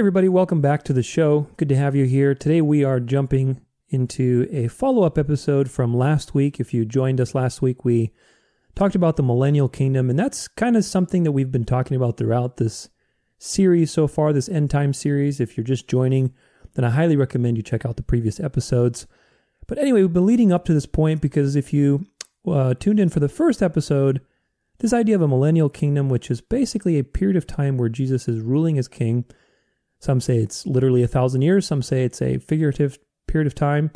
everybody, welcome back to the show. Good to have you here. Today we are jumping into a follow up episode from last week. If you joined us last week, we talked about the millennial kingdom, and that's kind of something that we've been talking about throughout this series so far, this end time series. If you're just joining, then I highly recommend you check out the previous episodes. But anyway, we've been leading up to this point because if you uh, tuned in for the first episode, this idea of a millennial kingdom, which is basically a period of time where Jesus is ruling as king, some say it's literally a thousand years, some say it's a figurative period of time.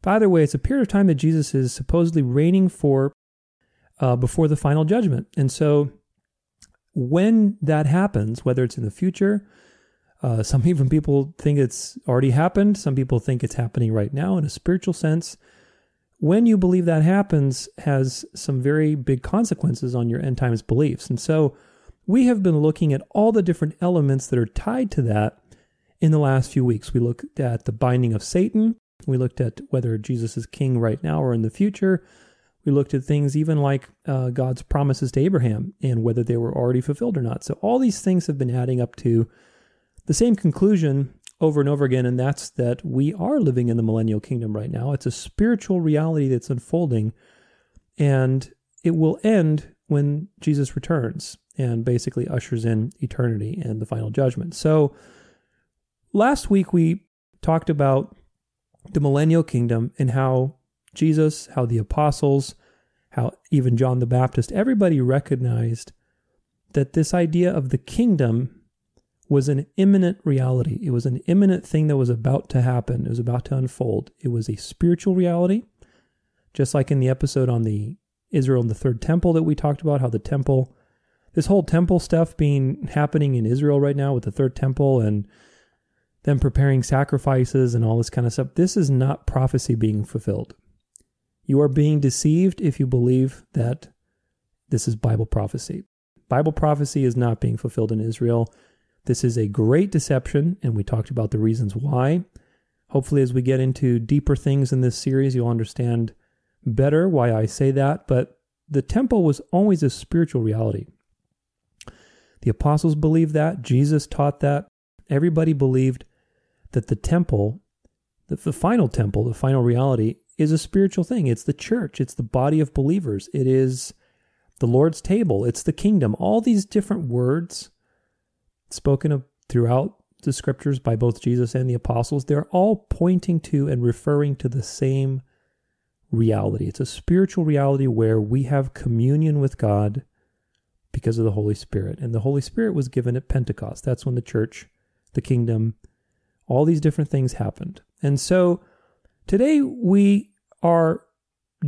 But either way, it's a period of time that Jesus is supposedly reigning for uh, before the final judgment. And so when that happens, whether it's in the future, uh, some even people think it's already happened. Some people think it's happening right now in a spiritual sense. When you believe that happens, has some very big consequences on your end times beliefs. And so we have been looking at all the different elements that are tied to that in the last few weeks. We looked at the binding of Satan. We looked at whether Jesus is king right now or in the future. We looked at things even like uh, God's promises to Abraham and whether they were already fulfilled or not. So, all these things have been adding up to the same conclusion over and over again, and that's that we are living in the millennial kingdom right now. It's a spiritual reality that's unfolding, and it will end when Jesus returns and basically ushers in eternity and the final judgment. So, last week we talked about the millennial kingdom and how Jesus, how the apostles, how even John the Baptist, everybody recognized that this idea of the kingdom was an imminent reality. It was an imminent thing that was about to happen. It was about to unfold. It was a spiritual reality, just like in the episode on the Israel and the third temple that we talked about, how the temple, this whole temple stuff being happening in Israel right now with the third temple and them preparing sacrifices and all this kind of stuff. This is not prophecy being fulfilled. You are being deceived if you believe that this is Bible prophecy. Bible prophecy is not being fulfilled in Israel. This is a great deception, and we talked about the reasons why. Hopefully, as we get into deeper things in this series, you'll understand better why I say that. But the temple was always a spiritual reality. The apostles believed that, Jesus taught that, everybody believed that the temple, the, the final temple, the final reality, is a spiritual thing. It's the church, it's the body of believers, it is the Lord's table, it's the kingdom. All these different words spoken of throughout the scriptures by both Jesus and the apostles, they're all pointing to and referring to the same reality. It's a spiritual reality where we have communion with God because of the Holy Spirit. And the Holy Spirit was given at Pentecost. That's when the church, the kingdom, all these different things happened. And so today we are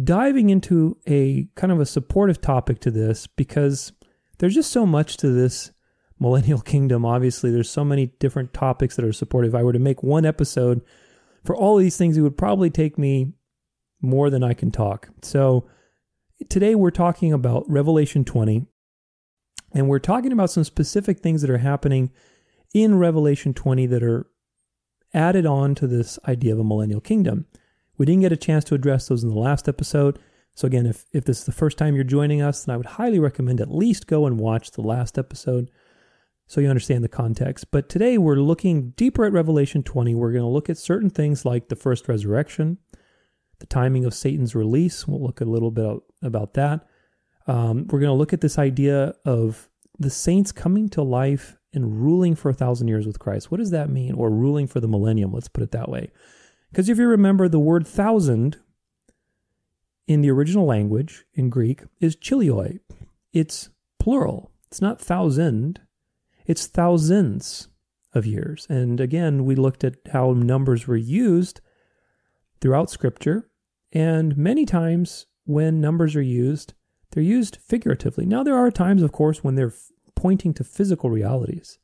diving into a kind of a supportive topic to this because there's just so much to this millennial kingdom. Obviously, there's so many different topics that are supportive. If I were to make one episode for all these things, it would probably take me more than I can talk. So today we're talking about Revelation 20, and we're talking about some specific things that are happening in Revelation 20 that are added on to this idea of a millennial kingdom. We didn't get a chance to address those in the last episode. So, again, if, if this is the first time you're joining us, then I would highly recommend at least go and watch the last episode so you understand the context. But today we're looking deeper at Revelation 20. We're going to look at certain things like the first resurrection, the timing of Satan's release. We'll look a little bit about that. Um, we're going to look at this idea of the saints coming to life and ruling for a thousand years with Christ. What does that mean? Or ruling for the millennium, let's put it that way. Because if you remember, the word thousand in the original language in Greek is chilioi. It's plural. It's not thousand, it's thousands of years. And again, we looked at how numbers were used throughout Scripture. And many times when numbers are used, they're used figuratively. Now, there are times, of course, when they're pointing to physical realities.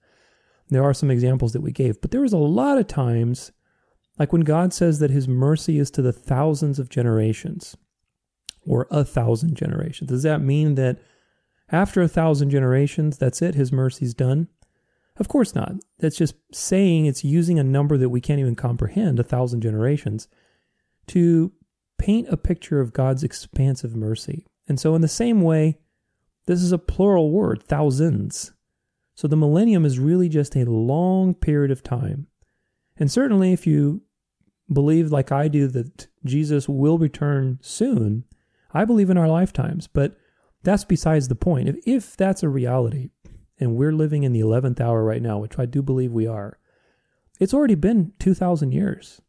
There are some examples that we gave, but there was a lot of times, like when God says that his mercy is to the thousands of generations or a thousand generations. Does that mean that after a thousand generations, that's it, his mercy's done? Of course not. That's just saying it's using a number that we can't even comprehend, a thousand generations, to paint a picture of God's expansive mercy. And so, in the same way, this is a plural word, thousands. So the millennium is really just a long period of time. And certainly, if you believe, like I do, that Jesus will return soon, I believe in our lifetimes. But that's besides the point. If, if that's a reality, and we're living in the 11th hour right now, which I do believe we are, it's already been 2,000 years.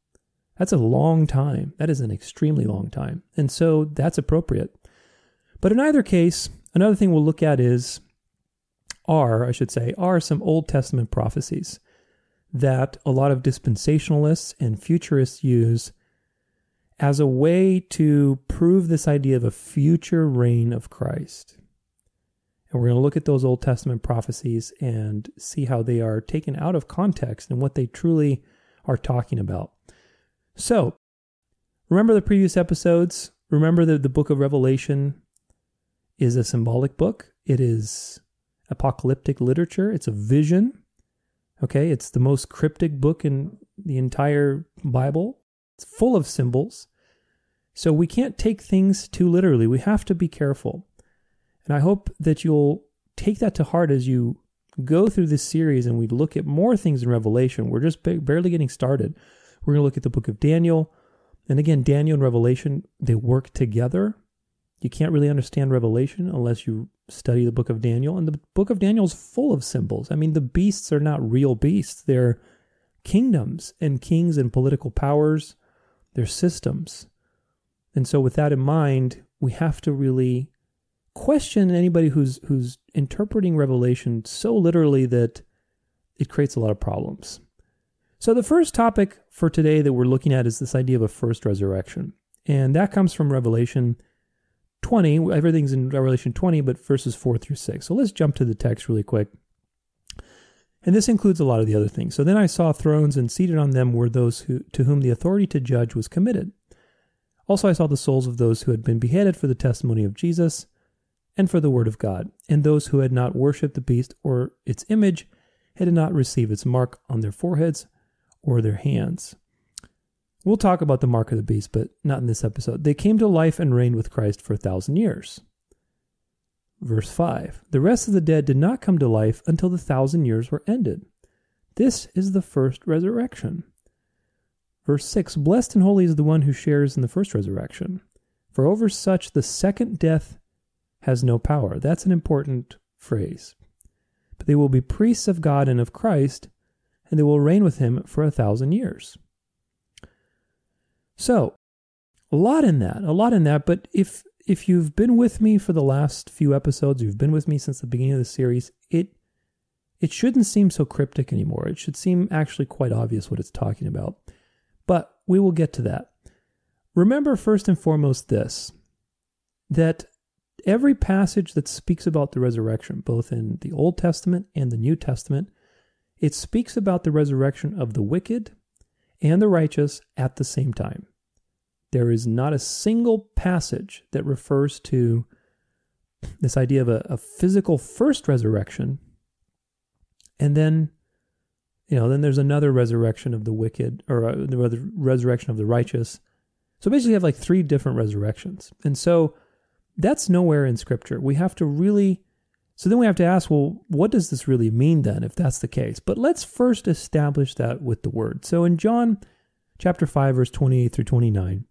That's a long time. That is an extremely long time. And so that's appropriate. But in either case, another thing we'll look at is are, I should say, are some Old Testament prophecies that a lot of dispensationalists and futurists use as a way to prove this idea of a future reign of Christ. And we're going to look at those Old Testament prophecies and see how they are taken out of context and what they truly are talking about. So, remember the previous episodes? Remember that the book of Revelation is a symbolic book. It is apocalyptic literature. It's a vision. Okay, it's the most cryptic book in the entire Bible. It's full of symbols. So we can't take things too literally. We have to be careful. And I hope that you'll take that to heart as you go through this series and we look at more things in Revelation. We're just barely getting started. We're going to look at the book of Daniel. And again, Daniel and Revelation, they work together. You can't really understand Revelation unless you study the book of Daniel. And the book of Daniel is full of symbols. I mean, the beasts are not real beasts, they're kingdoms and kings and political powers, they're systems. And so, with that in mind, we have to really question anybody who's who's interpreting Revelation so literally that it creates a lot of problems. So, the first topic for today that we're looking at is this idea of a first resurrection. And that comes from Revelation 20. Everything's in Revelation 20, but verses 4 through 6. So let's jump to the text really quick. And this includes a lot of the other things. So then I saw thrones, and seated on them were those who, to whom the authority to judge was committed. Also, I saw the souls of those who had been beheaded for the testimony of Jesus and for the word of God, and those who had not worshipped the beast or its image, had not received its mark on their foreheads or their hands. We'll talk about the mark of the beast, but not in this episode. They came to life and reigned with Christ for a thousand years. Verse 5 The rest of the dead did not come to life until the thousand years were ended. This is the first resurrection. Verse 6 Blessed and holy is the one who shares in the first resurrection, for over such the second death has no power. That's an important phrase. But they will be priests of God and of Christ, and they will reign with him for a thousand years. So, a lot in that, a lot in that. But if if you've been with me for the last few episodes, you've been with me since the beginning of the series, it it shouldn't seem so cryptic anymore. It should seem actually quite obvious what it's talking about. But we will get to that. Remember first and foremost this that every passage that speaks about the resurrection, both in the Old Testament and the New Testament, it speaks about the resurrection of the wicked and the righteous at the same time. There is not a single passage that refers to this idea of a, a physical first resurrection, and then, you know, then there's another resurrection of the wicked, or uh, the resurrection of the righteous. So basically, you have like three different resurrections, and so that's nowhere in Scripture. We have to really so then we have to ask, well, what does this really mean then, if that's the case? But let's first establish that with the word. So in John chapter 5, verse 28 through 29,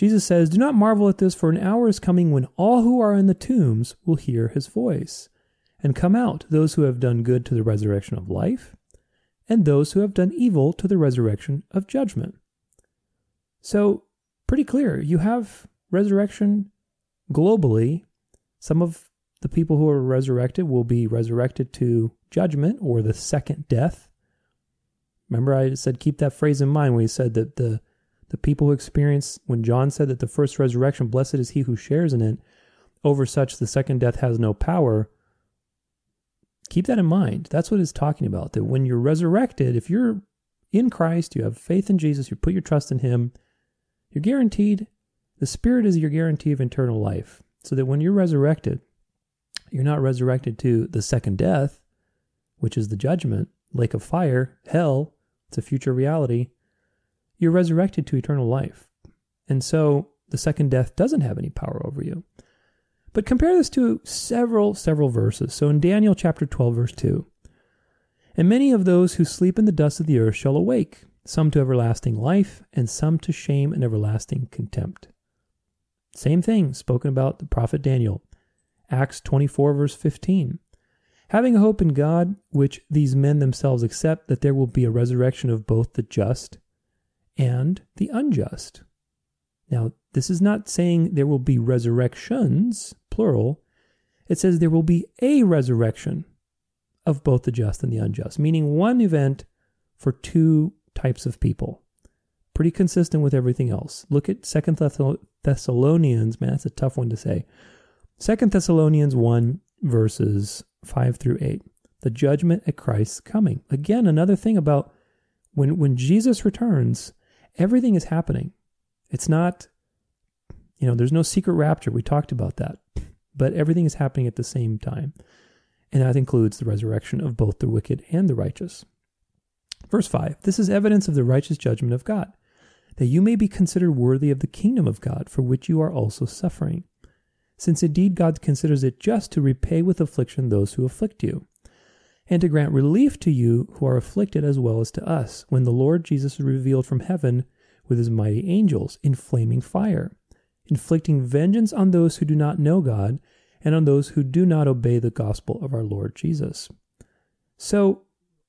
Jesus says, Do not marvel at this, for an hour is coming when all who are in the tombs will hear his voice and come out, those who have done good to the resurrection of life, and those who have done evil to the resurrection of judgment. So, pretty clear. You have resurrection globally. Some of the people who are resurrected will be resurrected to judgment or the second death. Remember, I said keep that phrase in mind when he said that the the people who experience when John said that the first resurrection, blessed is he who shares in it, over such the second death has no power. Keep that in mind. That's what it's talking about. That when you're resurrected, if you're in Christ, you have faith in Jesus, you put your trust in Him, you're guaranteed. The Spirit is your guarantee of eternal life. So that when you're resurrected, you're not resurrected to the second death, which is the judgment, lake of fire, hell. It's a future reality. You're resurrected to eternal life. And so the second death doesn't have any power over you. But compare this to several, several verses. So in Daniel chapter 12, verse 2, and many of those who sleep in the dust of the earth shall awake, some to everlasting life, and some to shame and everlasting contempt. Same thing spoken about the prophet Daniel. Acts 24, verse 15. Having a hope in God, which these men themselves accept, that there will be a resurrection of both the just and the unjust. Now, this is not saying there will be resurrections, plural. It says there will be a resurrection of both the just and the unjust, meaning one event for two types of people. Pretty consistent with everything else. Look at Second Thessalonians, man, that's a tough one to say. Second Thessalonians 1, verses 5 through 8. The judgment at Christ's coming. Again, another thing about when, when Jesus returns, everything is happening. It's not, you know, there's no secret rapture. We talked about that. But everything is happening at the same time. And that includes the resurrection of both the wicked and the righteous. Verse 5 This is evidence of the righteous judgment of God, that you may be considered worthy of the kingdom of God, for which you are also suffering. Since indeed God considers it just to repay with affliction those who afflict you, and to grant relief to you who are afflicted as well as to us, when the Lord Jesus is revealed from heaven with his mighty angels in flaming fire, inflicting vengeance on those who do not know God and on those who do not obey the gospel of our Lord Jesus. So,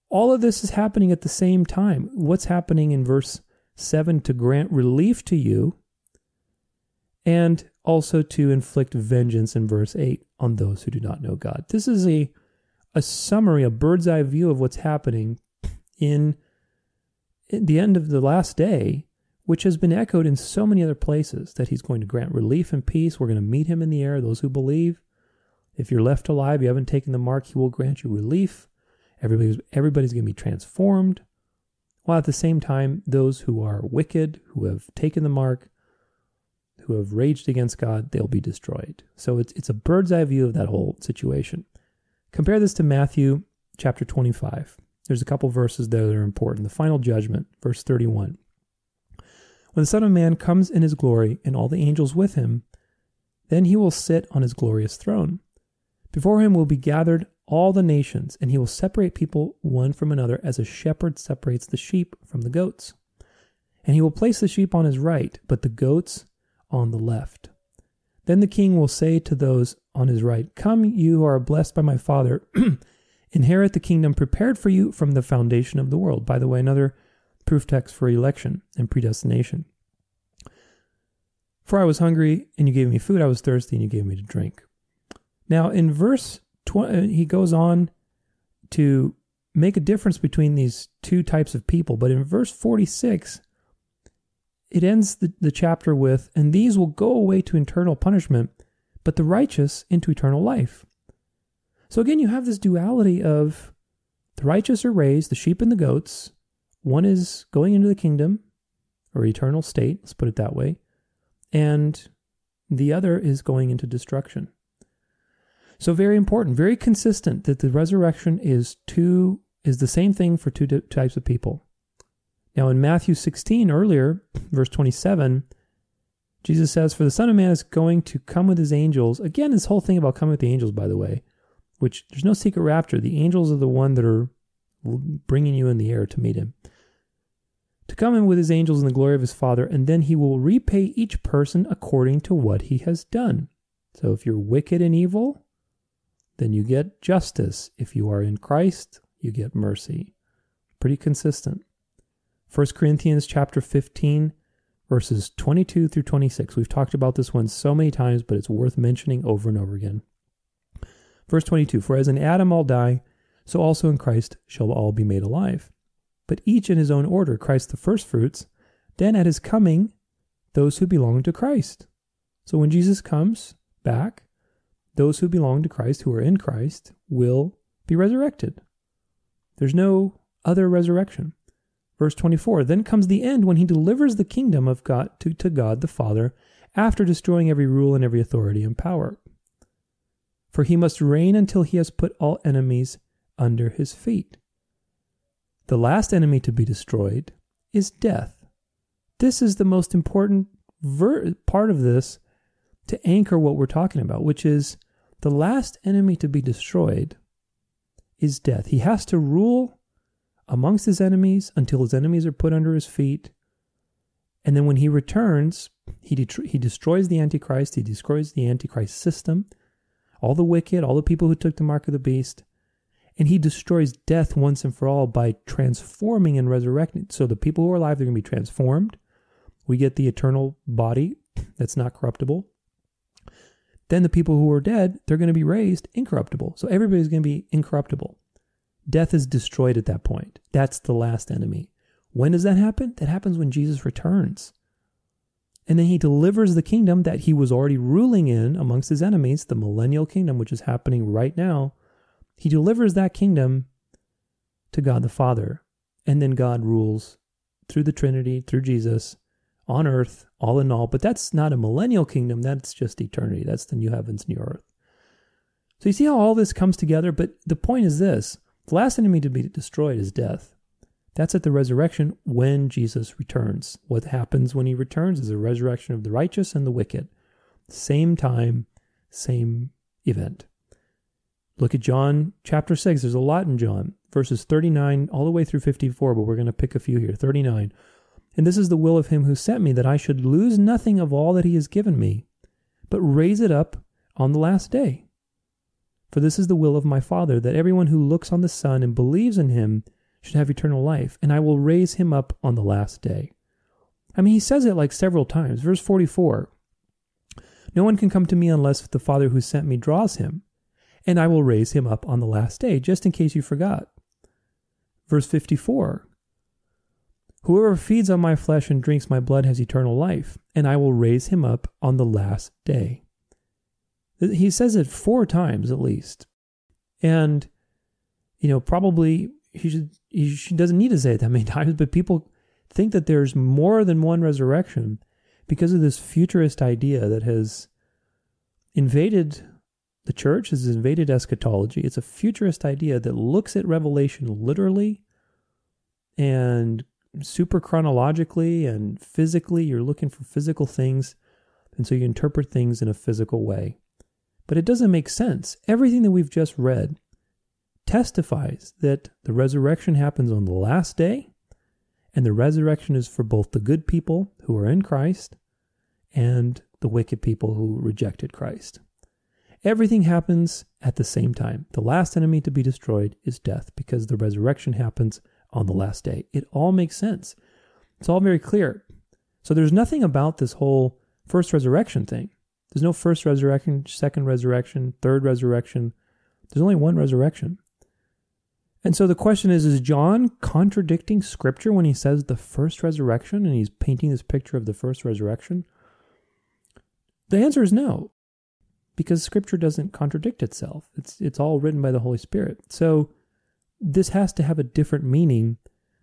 all of this is happening at the same time. What's happening in verse 7 to grant relief to you, and also to inflict vengeance in verse 8 on those who do not know God. This is a, a summary, a bird's eye view of what's happening in, the end of the last day which has been echoed in so many other places that he's going to grant relief and peace. We're going to meet him in the air, those who believe. If you're left alive, you haven't taken the mark, he will grant you relief. Everybody's, everybody's going to be transformed. While at the same time, those who are wicked, who have taken the mark, who have raged against God, they'll be destroyed. So it's, it's a bird's eye view of that whole situation. Compare this to Matthew chapter 25. There's a couple verses there that are important. The final judgment, verse 31. When the Son of Man comes in his glory and all the angels with him, then he will sit on his glorious throne. Before him will be gathered all the nations, and he will separate people one from another as a shepherd separates the sheep from the goats. And he will place the sheep on his right, but the goats on the left. Then the king will say to those on his right, Come, you who are blessed by my Father, inherit the kingdom prepared for you from the foundation of the world. By the way, another proof text for election and predestination. For I was hungry, and you gave me food. I was thirsty, and you gave me to drink. Now, in verse 20, uh, he goes on to make a difference between these two types of people. But in verse 46, it ends the, the chapter with, And these will go away to eternal punishment, but the righteous into eternal life. So again, you have this duality of the righteous are raised, the sheep and the goats, one is going into the kingdom or eternal state, let's put it that way, and the other is going into destruction. So very important, very consistent that the resurrection is two is the same thing for two types of people. Now in Matthew 16 earlier, verse 27, Jesus says, "For the Son of Man is going to come with his angels." Again, this whole thing about coming with the angels, by the way, which there's no secret rapture. The angels are the one that are bringing you in the air to meet him to come in with his angels in the glory of his Father, and then he will repay each person according to what he has done. So if you're wicked and evil, then you get justice. If you are in Christ, you get mercy. Pretty consistent. 1 Corinthians chapter 15 verses 22 through 26. We've talked about this one so many times, but it's worth mentioning over and over again. Verse 22 For as in Adam all die, so also in Christ shall all be made alive but each in his own order Christ the firstfruits, then at his coming, those who belong to Christ. So when Jesus comes back, those who belong to Christ, who are in Christ, will be resurrected. There's no other resurrection. Verse 24 Then comes the end when he delivers the kingdom of God to, to God the Father after destroying every rule and every authority and power. For he must reign until he has put all enemies under his feet. The last enemy to be destroyed is death. This is the most important ver- part of this to anchor what we're talking about, which is the last enemy to be destroyed is death. He has to rule amongst his enemies until his enemies are put under his feet. And then when he returns, he, he destroys the Antichrist, he destroys the Antichrist system, all the wicked, all the people who took the mark of the beast, and he destroys death once and for all by transforming and resurrecting. So the people who are alive, they're going to be transformed. We get the eternal body that's not corruptible. Then the people who are dead, they're going to be raised incorruptible. So everybody's going to be incorruptible. Death is destroyed at that point. That's the last enemy. When does that happen? That happens when Jesus returns. And then he delivers the kingdom that he was already ruling in amongst his enemies, the millennial kingdom, which is happening right now. He delivers that kingdom to God the Father. And then God rules through the Trinity, through Jesus, on earth, all in all. But that's not a millennial kingdom, that's just eternity. That's the new heavens, new earth. So you see how all this comes together? But the point is this the last enemy to be destroyed is death. That's at the resurrection when Jesus returns. What happens when he returns is a resurrection of the righteous and the wicked. Same time, same event. Look at John chapter 6. There's a lot in John, verses 39 all the way through 54, but we're going to pick a few here. 39. And this is the will of him who sent me, that I should lose nothing of all that he has given me, but raise it up on the last day. For this is the will of my Father, that everyone who looks on the Son and believes in him should have eternal life, and I will raise him up on the last day. I mean, he says it like several times. Verse 44 No one can come to me unless the Father who sent me draws him, and I will raise him up on the last day, just in case you forgot. Verse 54 Whoever feeds on my flesh and drinks my blood has eternal life, and I will raise him up on the last day. He says it four times at least. And, you know, probably he should he doesn't need to say it that many times, but people think that there's more than one resurrection because of this futurist idea that has invaded the church, has invaded eschatology. It's a futurist idea that looks at Revelation literally and super chronologically and physically. You're looking for physical things, and so you interpret things in a physical way. But it doesn't make sense. Everything that we've just read testifies that the resurrection happens on the last day, and the resurrection is for both the good people who are in Christ and the wicked people who rejected Christ. Everything happens at the same time. The last enemy to be destroyed is death because the resurrection happens on the last day. It all makes sense. It's all very clear. So there's nothing about this whole first resurrection thing. There's no first resurrection, second resurrection, third resurrection. There's only one resurrection. And so the question is Is John contradicting scripture when he says the first resurrection and he's painting this picture of the first resurrection? The answer is no, because scripture doesn't contradict itself. It's, it's all written by the Holy Spirit. So this has to have a different meaning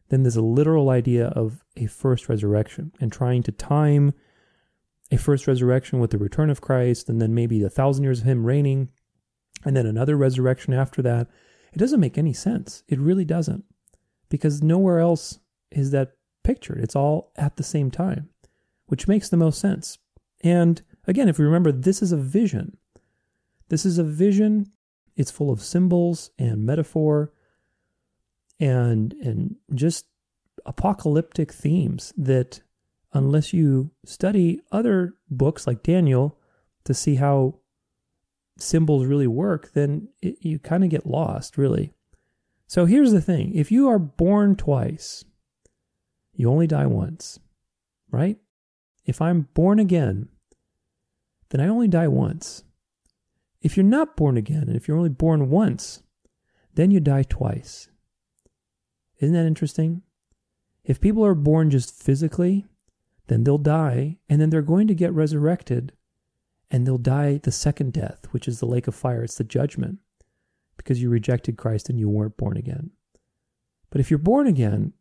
than this literal idea of a first resurrection and trying to time a first resurrection with the return of Christ and then maybe a thousand years of him reigning and then another resurrection after that. It doesn't make any sense. It really doesn't. Because nowhere else is that pictured. It's all at the same time, which makes the most sense. And again, if we remember, this is a vision. This is a vision. It's full of symbols and metaphor and and just apocalyptic themes that unless you study other books like Daniel to see how symbols really work, then it, you kind of get lost, really. So here's the thing if you are born twice, you only die once, right? If I'm born again, then I only die once. If you're not born again, and if you're only born once, then you die twice. Isn't that interesting? If people are born just physically, then they'll die, and then they're going to get resurrected and they'll die the second death, which is the lake of fire. It's the judgment because you rejected Christ and you weren't born again. But if you're born again,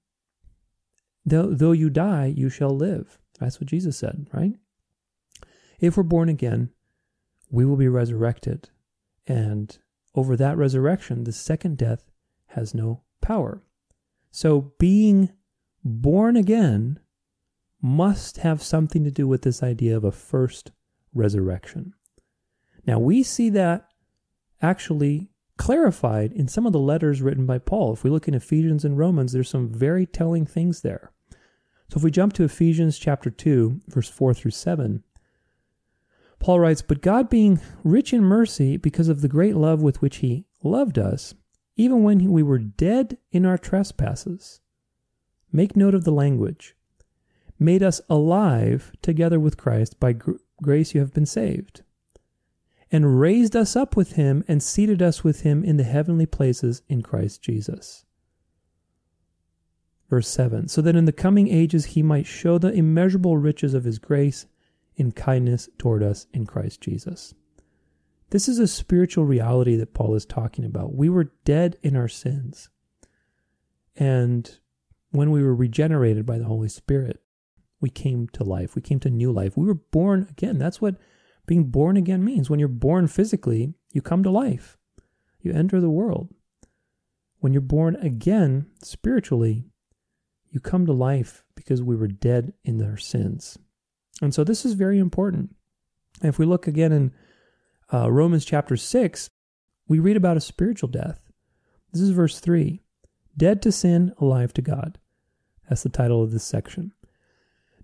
though, though you die, you shall live. That's what Jesus said, right? If we're born again, we will be resurrected. And over that resurrection, the second death has no power. So being born again must have something to do with this idea of a first resurrection. Now, we see that actually clarified in some of the letters written by Paul. If we look in Ephesians and Romans, there's some very telling things there. So if we jump to Ephesians chapter 2, verse 4 through 7, Paul writes, But God being rich in mercy, because of the great love with which he loved us, even when we were dead in our trespasses, make note of the language, made us alive together with Christ. By gr- grace you have been saved and raised us up with him and seated us with him in the heavenly places in Christ Jesus. Verse 7 So that in the coming ages he might show the immeasurable riches of his grace in kindness toward us in Christ Jesus. This is a spiritual reality that Paul is talking about. We were dead in our sins. And when we were regenerated by the Holy Spirit, we came to life. We came to new life. We were born again. That's what being born again means. When you're born physically, you come to life, you enter the world. When you're born again spiritually, you come to life because we were dead in our sins. And so this is very important. And if we look again in uh, Romans chapter 6, we read about a spiritual death. This is verse 3 Dead to sin, alive to God. That's the title of this section.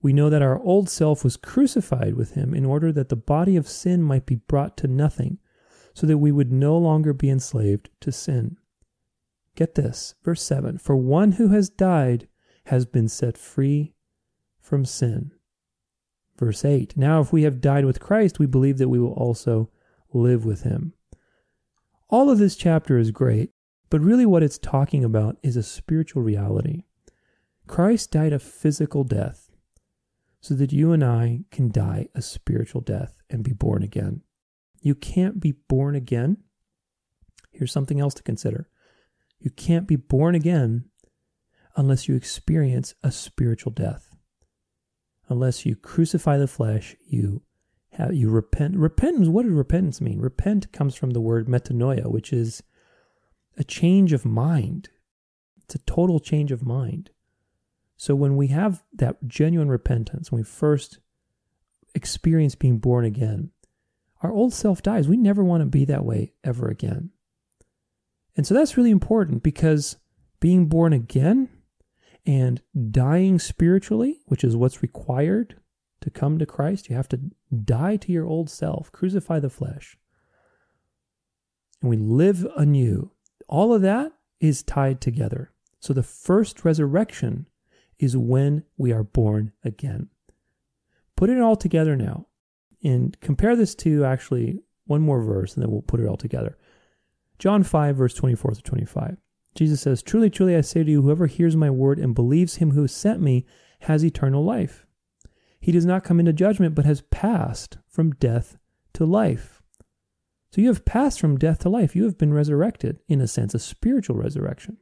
we know that our old self was crucified with him in order that the body of sin might be brought to nothing, so that we would no longer be enslaved to sin. Get this, verse 7 For one who has died has been set free from sin. Verse 8 Now, if we have died with Christ, we believe that we will also live with him. All of this chapter is great, but really what it's talking about is a spiritual reality. Christ died a physical death so that you and I can die a spiritual death and be born again. You can't be born again. Here's something else to consider you can't be born again unless you experience a spiritual death. Unless you crucify the flesh, you have you repent. Repentance, what does repentance mean? Repent comes from the word metanoia, which is a change of mind. It's a total change of mind. So when we have that genuine repentance, when we first experience being born again, our old self dies. We never want to be that way ever again. And so that's really important because being born again and dying spiritually, which is what's required to come to Christ, you have to die to your old self, crucify the flesh. And we live anew. All of that is tied together. So the first resurrection is when we are born again. Put it all together now and compare this to actually one more verse and then we'll put it all together. John 5, verse 24 to 25. Jesus says, Truly, truly, I say to you, whoever hears my word and believes him who sent me has eternal life. He does not come into judgment, but has passed from death to life. So you have passed from death to life. You have been resurrected, in a sense, a spiritual resurrection.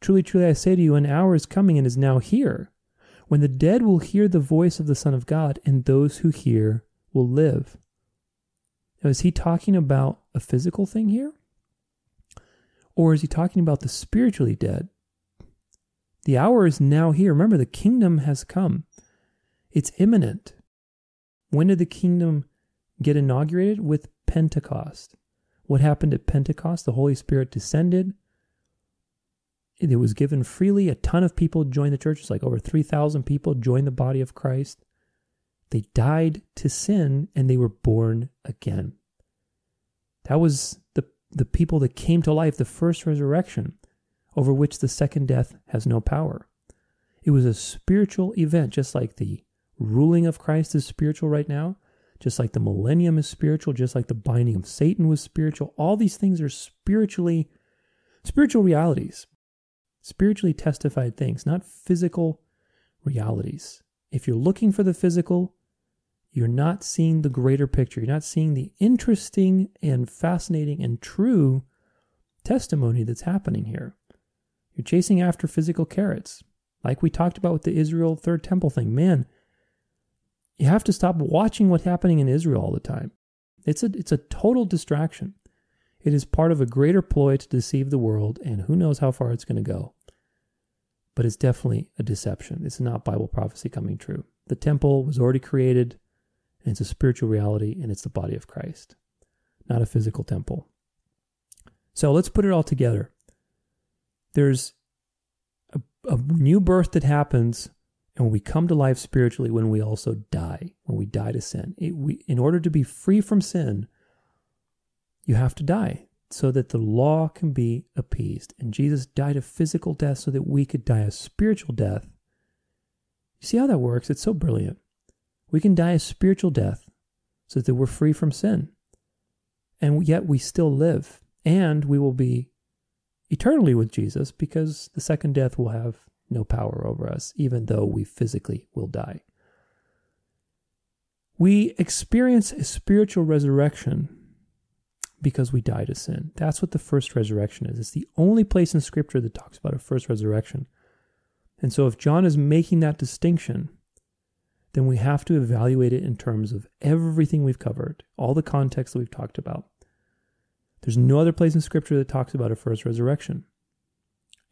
Truly, truly, I say to you, an hour is coming and is now here, when the dead will hear the voice of the Son of God, and those who hear will live. Now, is he talking about a physical thing here? Or is he talking about the spiritually dead? The hour is now here. Remember, the kingdom has come, it's imminent. When did the kingdom get inaugurated? With Pentecost. What happened at Pentecost? The Holy Spirit descended. It was given freely. A ton of people joined the church. It's like over 3,000 people joined the body of Christ. They died to sin and they were born again. That was the, the people that came to life, the first resurrection, over which the second death has no power. It was a spiritual event, just like the ruling of Christ is spiritual right now, just like the millennium is spiritual, just like the binding of Satan was spiritual. All these things are spiritually spiritual realities spiritually testified things, not physical realities. If you're looking for the physical, you're not seeing the greater picture. You're not seeing the interesting and fascinating and true testimony that's happening here. You're chasing after physical carrots, like we talked about with the Israel Third Temple thing. Man, you have to stop watching what's happening in Israel all the time. It's a it's a total distraction. It is part of a greater ploy to deceive the world, and who knows how far it's going to go. But it's definitely a deception. It's not Bible prophecy coming true. The temple was already created, and it's a spiritual reality, and it's the body of Christ, not a physical temple. So let's put it all together. There's a, a new birth that happens, and we come to life spiritually, when we also die, when we die to sin. It, we, in order to be free from sin, you have to die so that the law can be appeased. And Jesus died a physical death so that we could die a spiritual death. You see how that works? It's so brilliant. We can die a spiritual death so that we're free from sin. And yet we still live. And we will be eternally with Jesus because the second death will have no power over us, even though we physically will die. We experience a spiritual resurrection because we die to sin. That's what the first resurrection is. It's the only place in Scripture that talks about a first resurrection. And so, if John is making that distinction, then we have to evaluate it in terms of everything we've covered, all the context that we've talked about. There's no other place in Scripture that talks about a first resurrection.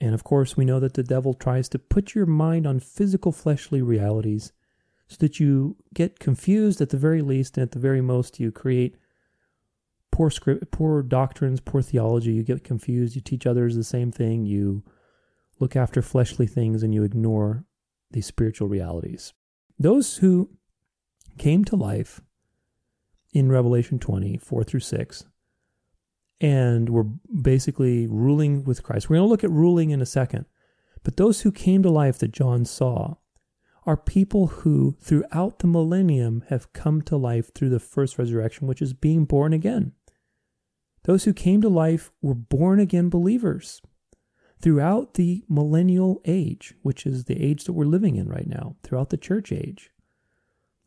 And of course, we know that the devil tries to put your mind on physical fleshly realities so that you get confused at the very least, and at the very most, you create poor script, poor doctrines, poor theology. You get confused. You teach others the same thing. You look after fleshly things and you ignore the spiritual realities. Those who came to life in Revelation 20, 4 through 6, and were basically ruling with Christ. We're going to look at ruling in a second. But those who came to life that John saw are people who, throughout the millennium, have come to life through the first resurrection, which is being born again. Those who came to life were born again believers throughout the millennial age, which is the age that we're living in right now, throughout the church age.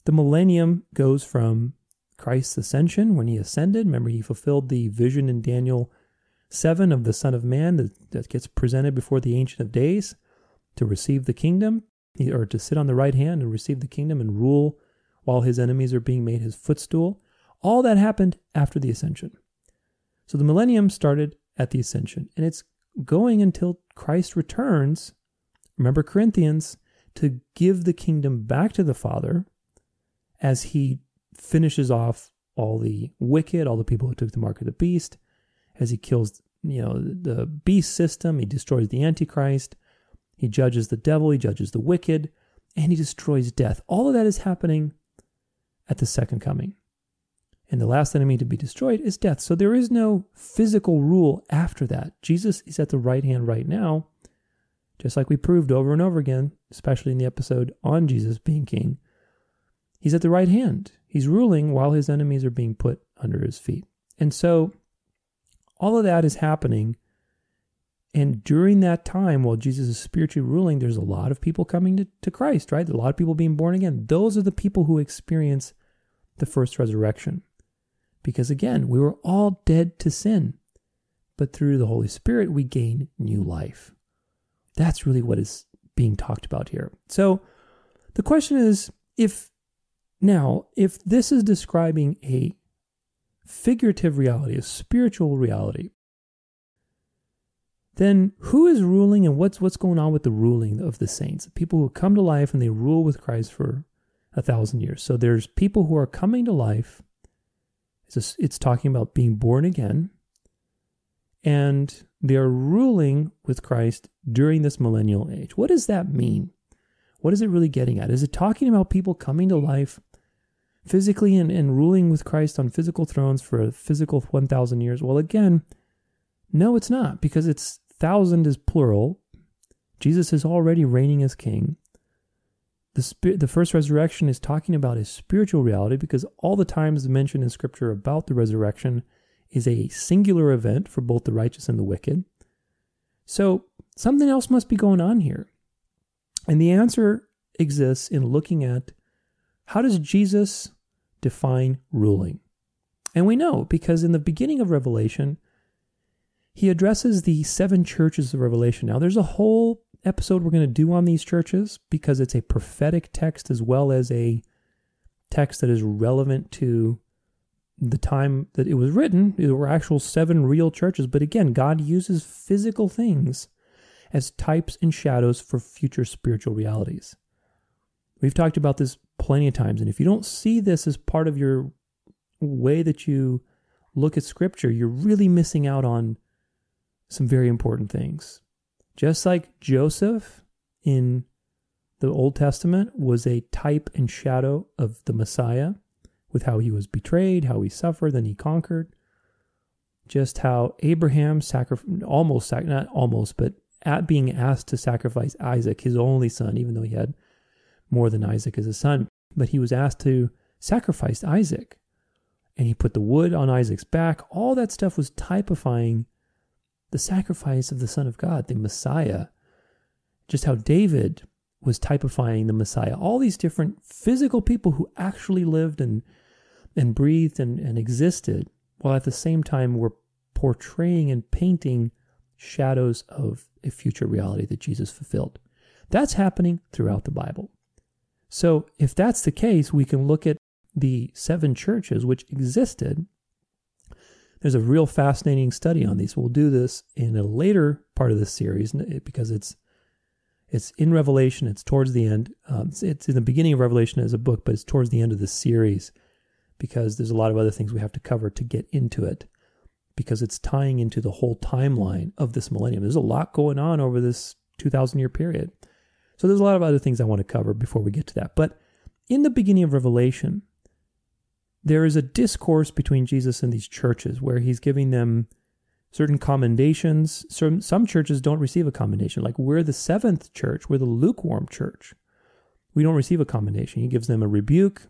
The millennium goes from Christ's ascension when he ascended. Remember, he fulfilled the vision in Daniel 7 of the Son of Man that, that gets presented before the Ancient of Days to receive the kingdom, or to sit on the right hand and receive the kingdom and rule while his enemies are being made his footstool. All that happened after the ascension. So the millennium started at the ascension, and it's going until Christ returns. Remember Corinthians to give the kingdom back to the Father as he finishes off all the wicked, all the people who took the mark of the beast, as he kills, you know, the beast system, he destroys the antichrist, he judges the devil, he judges the wicked, and he destroys death. All of that is happening at the second coming. And the last enemy to be destroyed is death. So there is no physical rule after that. Jesus is at the right hand right now, just like we proved over and over again, especially in the episode on Jesus being king. He's at the right hand. He's ruling while his enemies are being put under his feet. And so all of that is happening. And during that time, while Jesus is spiritually ruling, there's a lot of people coming to, to Christ, right? A lot of people being born again. Those are the people who experience the first resurrection. Because again, we were all dead to sin, but through the Holy Spirit, we gain new life. That's really what is being talked about here. So the question is if now, if this is describing a figurative reality, a spiritual reality, then who is ruling and what's what's going on with the ruling of the saints? People who come to life and they rule with Christ for a thousand years. So there's people who are coming to life it's, it's talking about being born again, and they are ruling with Christ during this millennial age. What does that mean? What is it really getting at? Is it talking about people coming to life physically and, and ruling with Christ on physical thrones for a physical 1,000 years? Well, again, no, it's not, because it's thousand is plural. Jesus is already reigning as king the spirit, the first resurrection is talking about a spiritual reality because all the times mentioned in scripture about the resurrection is a singular event for both the righteous and the wicked. So something else must be going on here. And the answer exists in looking at how does Jesus define ruling. And we know because in the beginning of Revelation, he addresses the seven churches of Revelation. Now, there's a whole episode we're going to do on these churches because it's a prophetic text as well as a text that is relevant to the time that it was written. There were actual seven real churches. But again, God uses physical things as types and shadows for future spiritual realities. We've talked about this plenty of times. And if you don't see this as part of your way that you look at scripture, you're really missing out on some very important things. Just like Joseph in the Old Testament was a type and shadow of the Messiah with how he was betrayed, how he suffered, then he conquered. Just how Abraham sacrificed, almost, sac- not almost, but at being asked to sacrifice Isaac, his only son, even though he had more than Isaac as a son, but he was asked to sacrifice Isaac. And he put the wood on Isaac's back. All that stuff was typifying the sacrifice of the Son of God, the Messiah. Just how David was typifying the Messiah. All these different physical people who actually lived and and breathed and, and existed, while at the same time were portraying and painting shadows of a future reality that Jesus fulfilled. That's happening throughout the Bible. So, if that's the case, we can look at the seven churches which existed. There's a real fascinating study on these. We'll do this in a later part of this series because it's it's in Revelation. It's towards the end. Um, it's, it's, in the beginning of Revelation as a book, but it's towards the end of the series because there's a lot of other things we have to cover to get into it because it's tying into the whole timeline of this millennium. There's a lot going on over this 2,000 year period. So there's a lot of other things I want to cover before we get to that. But in the beginning of Revelation, there is a discourse between Jesus and these churches where he's giving them certain commendations. Some, some churches don't receive a commendation. Like we're the seventh church, we're the lukewarm church. We don't receive a commendation. He gives them a rebuke,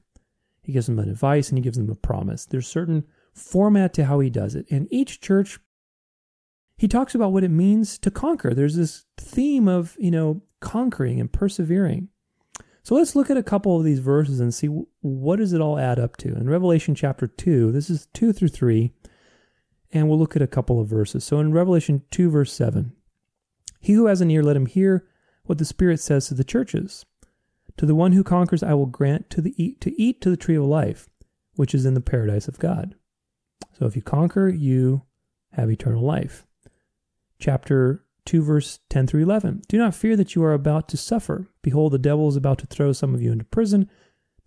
he gives them an advice, and he gives them a promise. There's certain format to how he does it. And each church, he talks about what it means to conquer. There's this theme of, you know, conquering and persevering. So let's look at a couple of these verses and see what does it all add up to. In Revelation chapter 2, this is 2 through 3, and we'll look at a couple of verses. So in Revelation 2 verse 7, he who has an ear let him hear what the Spirit says to the churches. To the one who conquers I will grant to the eat to eat to the tree of life, which is in the paradise of God. So if you conquer, you have eternal life. Chapter 2, verse 10 through 11. Do not fear that you are about to suffer. Behold, the devil is about to throw some of you into prison,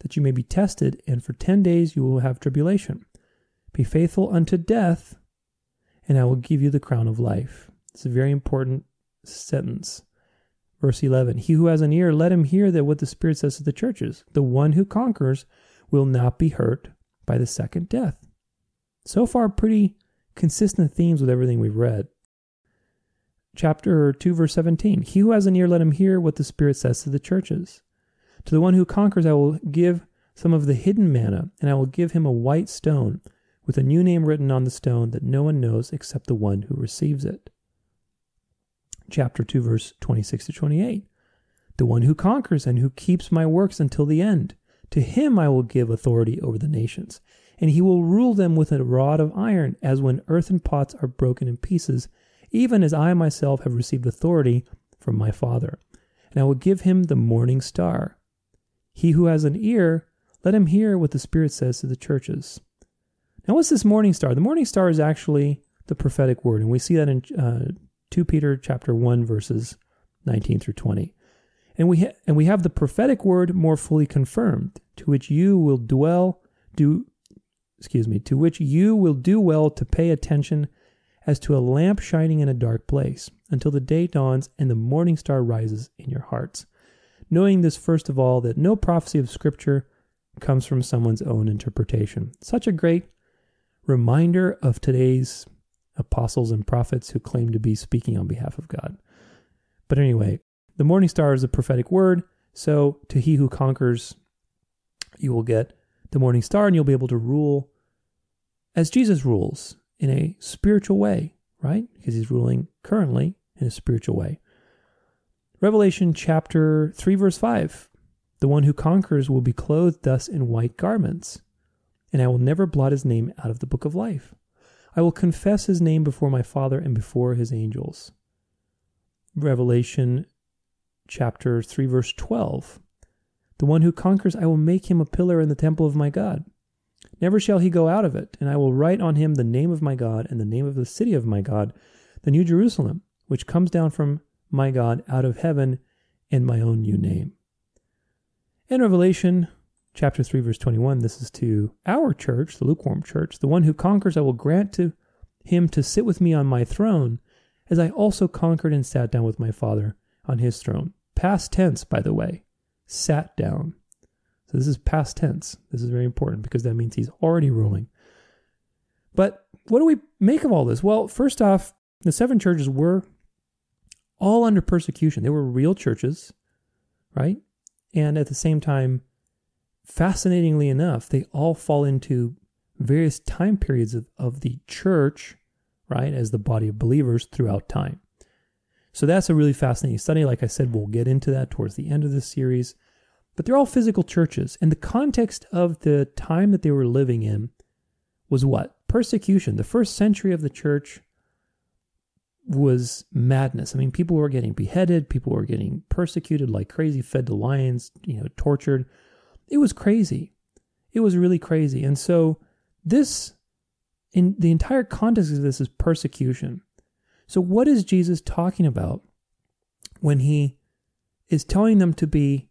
that you may be tested, and for 10 days you will have tribulation. Be faithful unto death, and I will give you the crown of life. It's a very important sentence. Verse 11 He who has an ear, let him hear that what the Spirit says to the churches. The one who conquers will not be hurt by the second death. So far, pretty consistent themes with everything we've read. Chapter 2, verse 17 He who has an ear, let him hear what the Spirit says to the churches. To the one who conquers, I will give some of the hidden manna, and I will give him a white stone with a new name written on the stone that no one knows except the one who receives it. Chapter 2, verse 26 to 28. The one who conquers and who keeps my works until the end, to him I will give authority over the nations, and he will rule them with a rod of iron, as when earthen pots are broken in pieces, even as I myself have received authority from my Father. And I will give him the morning star. He who has an ear, let him hear what the Spirit says to the churches. Now, what's this morning star? The morning star is actually the prophetic word, and we see that in uh, 2 Peter chapter 1, verses 19 through 20. And we, ha- and we have the prophetic word more fully confirmed, to which you will dwell, do excuse me, to which you will do well to pay attention as to a lamp shining in a dark place, until the day dawns and the morning star rises in your hearts. Knowing this, first of all, that no prophecy of Scripture comes from someone's own interpretation. Such a great reminder of today's apostles and prophets who claim to be speaking on behalf of God. But anyway, the morning star is a prophetic word. So to he who conquers, you will get the morning star and you'll be able to rule as Jesus rules in a spiritual way, right? Because he's ruling currently in a spiritual way. Revelation chapter 3, verse 5 The one who conquers will be clothed thus in white garments, and I will never blot his name out of the book of life. I will confess his name before my Father and before his angels. Revelation chapter 3, verse 12. The one who conquers, I will make him a pillar in the temple of my God. Never shall he go out of it, and I will write on him the name of my God and the name of the city of my God, the New Jerusalem, which comes down from my God out of heaven, and my own new name. In Revelation chapter 3, verse 21, this is to our church, the lukewarm church. The one who conquers, I will grant to him to sit with me on my throne, as I also conquered and sat down with my Father on his throne. Past tense, by the way, sat down. So this is past tense. This is very important because that means he's already ruling. But what do we make of all this? Well, first off, the seven churches were all under persecution. They were real churches, right? And at the same time, fascinatingly enough, they all fall into various time periods of, of the church, right, as the body of believers throughout time. So that's a really fascinating study. Like I said, we'll get into that towards the end of this series. But they're all physical churches. And the context of the time that they were living in was what? Persecution. The first century of the church was madness. I mean, people were getting beheaded, people were getting persecuted like crazy, fed to lions, you know, tortured. It was crazy. It was really crazy. And so this in the entire context of this is persecution. So what is Jesus talking about when he is telling them to be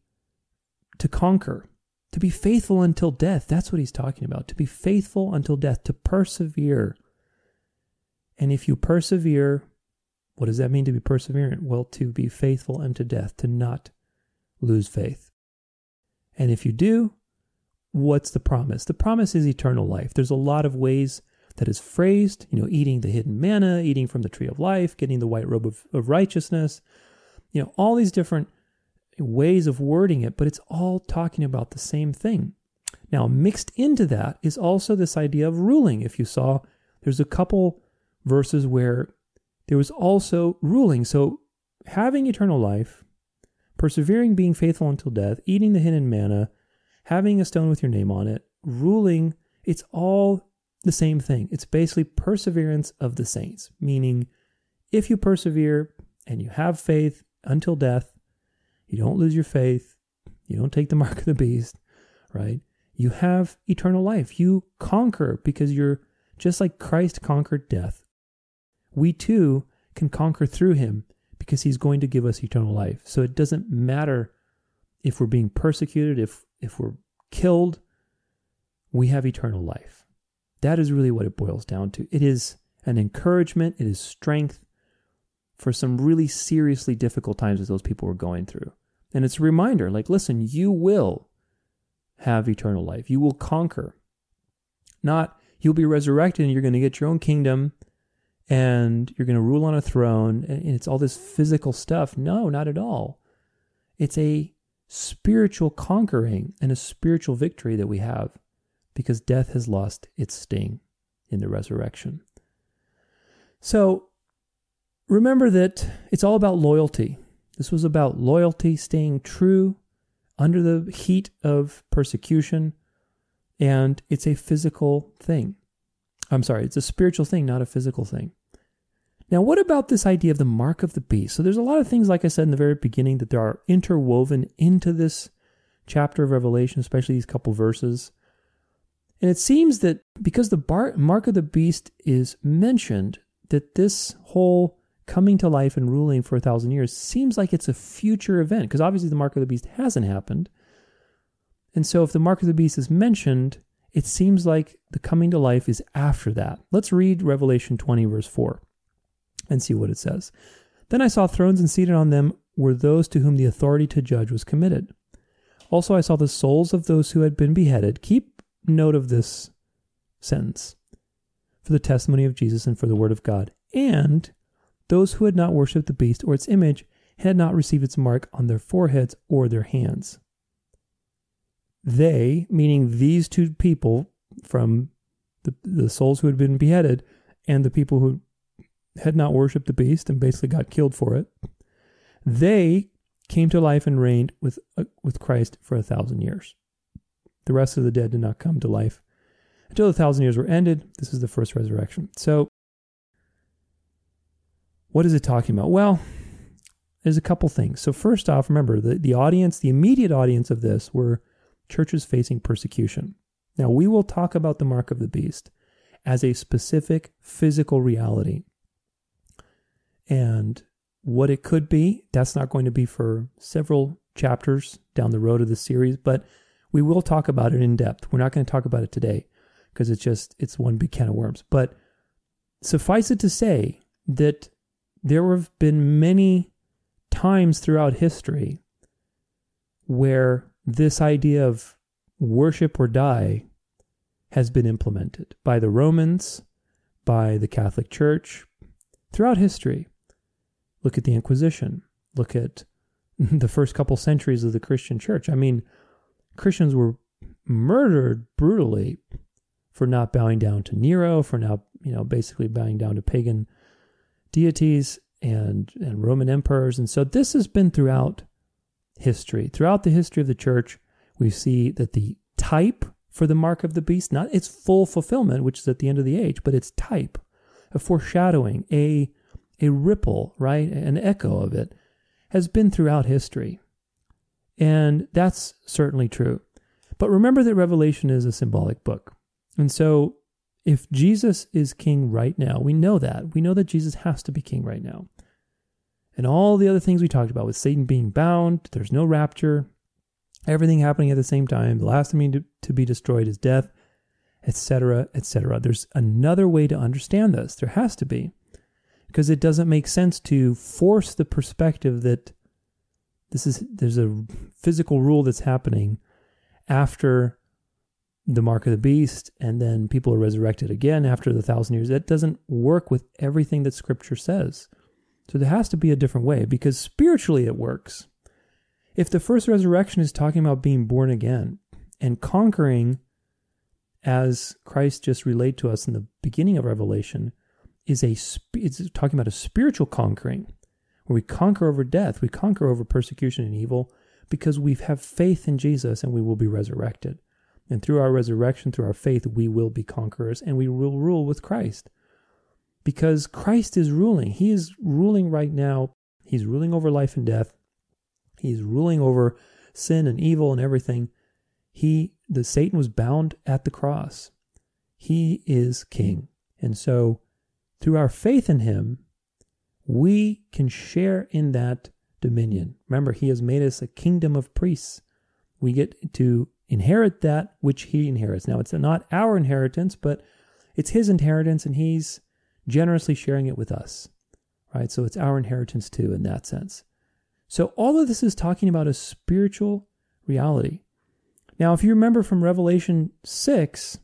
to conquer, to be faithful until death? That's what he's talking about. To be faithful until death, to persevere. And if you persevere, what does that mean to be perseverant? Well, to be faithful unto death, to not lose faith. And if you do, what's the promise? The promise is eternal life. There's a lot of ways that is phrased, you know, eating the hidden manna, eating from the tree of life, getting the white robe of, of righteousness, you know, all these different ways of wording it, but it's all talking about the same thing. Now, mixed into that is also this idea of ruling. If you saw, there's a couple verses where there was also ruling. So, having eternal life, persevering, being faithful until death, eating the hidden manna, having a stone with your name on it, ruling, it's all the same thing. It's basically perseverance of the saints, meaning if you persevere and you have faith until death, you don't lose your faith, you don't take the mark of the beast, right? You have eternal life. You conquer because you're just like Christ conquered death. We too can conquer through him because he's going to give us eternal life. So it doesn't matter if we're being persecuted, if if we're killed, we have eternal life. That is really what it boils down to. It is an encouragement, it is strength for some really seriously difficult times that those people were going through. And it's a reminder like, listen, you will have eternal life. You will conquer. Not you'll be resurrected and you're going to get your own kingdom and you're going to rule on a throne and it's all this physical stuff. No, not at all. It's a spiritual conquering and a spiritual victory that we have because death has lost its sting in the resurrection. So remember that it's all about loyalty. This was about loyalty, staying true under the heat of persecution, and it's a physical thing. I'm sorry, it's a spiritual thing, not a physical thing. Now, what about this idea of the mark of the beast? So, there's a lot of things, like I said in the very beginning, that there are interwoven into this chapter of Revelation, especially these couple verses. And it seems that because the bar- mark of the beast is mentioned, that this whole coming to life and ruling for a thousand years seems like it's a future event, because obviously the mark of the beast hasn't happened. And so, if the mark of the beast is mentioned, it seems like the coming to life is after that. Let's read Revelation 20, verse 4, and see what it says. Then I saw thrones, and seated on them were those to whom the authority to judge was committed. Also, I saw the souls of those who had been beheaded. Keep note of this sentence for the testimony of Jesus and for the word of God, and those who had not worshipped the beast or its image and had not received its mark on their foreheads or their hands. They, meaning these two people from the, the souls who had been beheaded and the people who had not worshipped the beast and basically got killed for it, they came to life and reigned with, uh, with Christ for a thousand years. The rest of the dead did not come to life until the thousand years were ended. This is the first resurrection. So, what is it talking about? Well, there's a couple things. So, first off, remember the, the audience, the immediate audience of this were churches facing persecution. Now, we will talk about the mark of the beast as a specific physical reality. And what it could be, that's not going to be for several chapters down the road of the series, but we will talk about it in depth. We're not going to talk about it today because it's just, it's one big can of worms. But suffice it to say that there have been many times throughout history where this idea of worship or die has been implemented by the Romans, by the Catholic Church, throughout history. Look at the Inquisition. Look at the first couple centuries of the Christian church. I mean, Christians were murdered brutally for not bowing down to Nero, for not, you know, basically bowing down to pagan deities and, and Roman emperors. And so this has been throughout history. Throughout the history of the church, we see that the type for the mark of the beast, not its full fulfillment, which is at the end of the age, but its type, a foreshadowing, a, a ripple, right? An echo of it has been throughout history. And that's certainly true. But remember that Revelation is a symbolic book. And so if Jesus is king right now, we know that. We know that Jesus has to be king right now. And all the other things we talked about with Satan being bound, there's no rapture, everything happening at the same time, the last thing to, be destroyed is death, etc., etc. There's another way to understand this. There has to be. Because it doesn't make sense to force the perspective that this is there's a physical rule that's happening after the mark of the beast and then people are resurrected again after the thousand years. That doesn't work with everything that scripture says. So there has to be a different way because spiritually it works. If the first resurrection is talking about being born again and conquering as christ just relayed to us in the beginning of revelation is a it's talking about a spiritual conquering where we conquer over death we conquer over persecution and evil because we have faith in jesus and we will be resurrected and through our resurrection, through our faith, we will be conquerors and we will rule with Christ. Because Christ is ruling. He is ruling right now. He's ruling over life and death. He's ruling over sin and evil and everything. He, the Satan was bound at the cross. He is king. And so through our faith in him, we can share in that dominion. Remember, he has made us a kingdom of priests. We get to inherit that which he inherits. Now, it's not our inheritance, but it's his inheritance, and he's generously sharing it with us, right? So it's our inheritance too, in that sense. So all of this is talking about a spiritual reality. Now, if you remember from Revelation 6,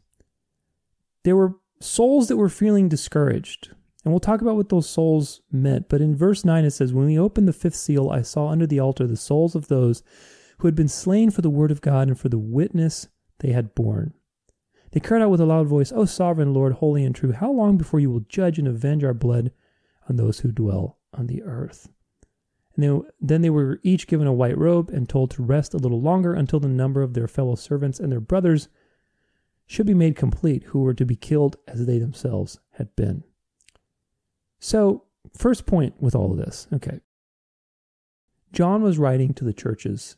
there were souls that were feeling discouraged. And we'll talk about what those souls meant. But in verse 9, it says, When we opened the fifth seal, I saw under the altar the souls of those who had been slain for the word of God and for the witness they had borne. They cried out with a loud voice, O sovereign Lord, holy and true, how long before you will judge and avenge our blood on those who dwell on the earth? And they, then they were each given a white robe and told to rest a little longer until the number of their fellow servants and their brothers should be made complete, who were to be killed as they themselves had been. So, first point with all of this, okay. John was writing to the churches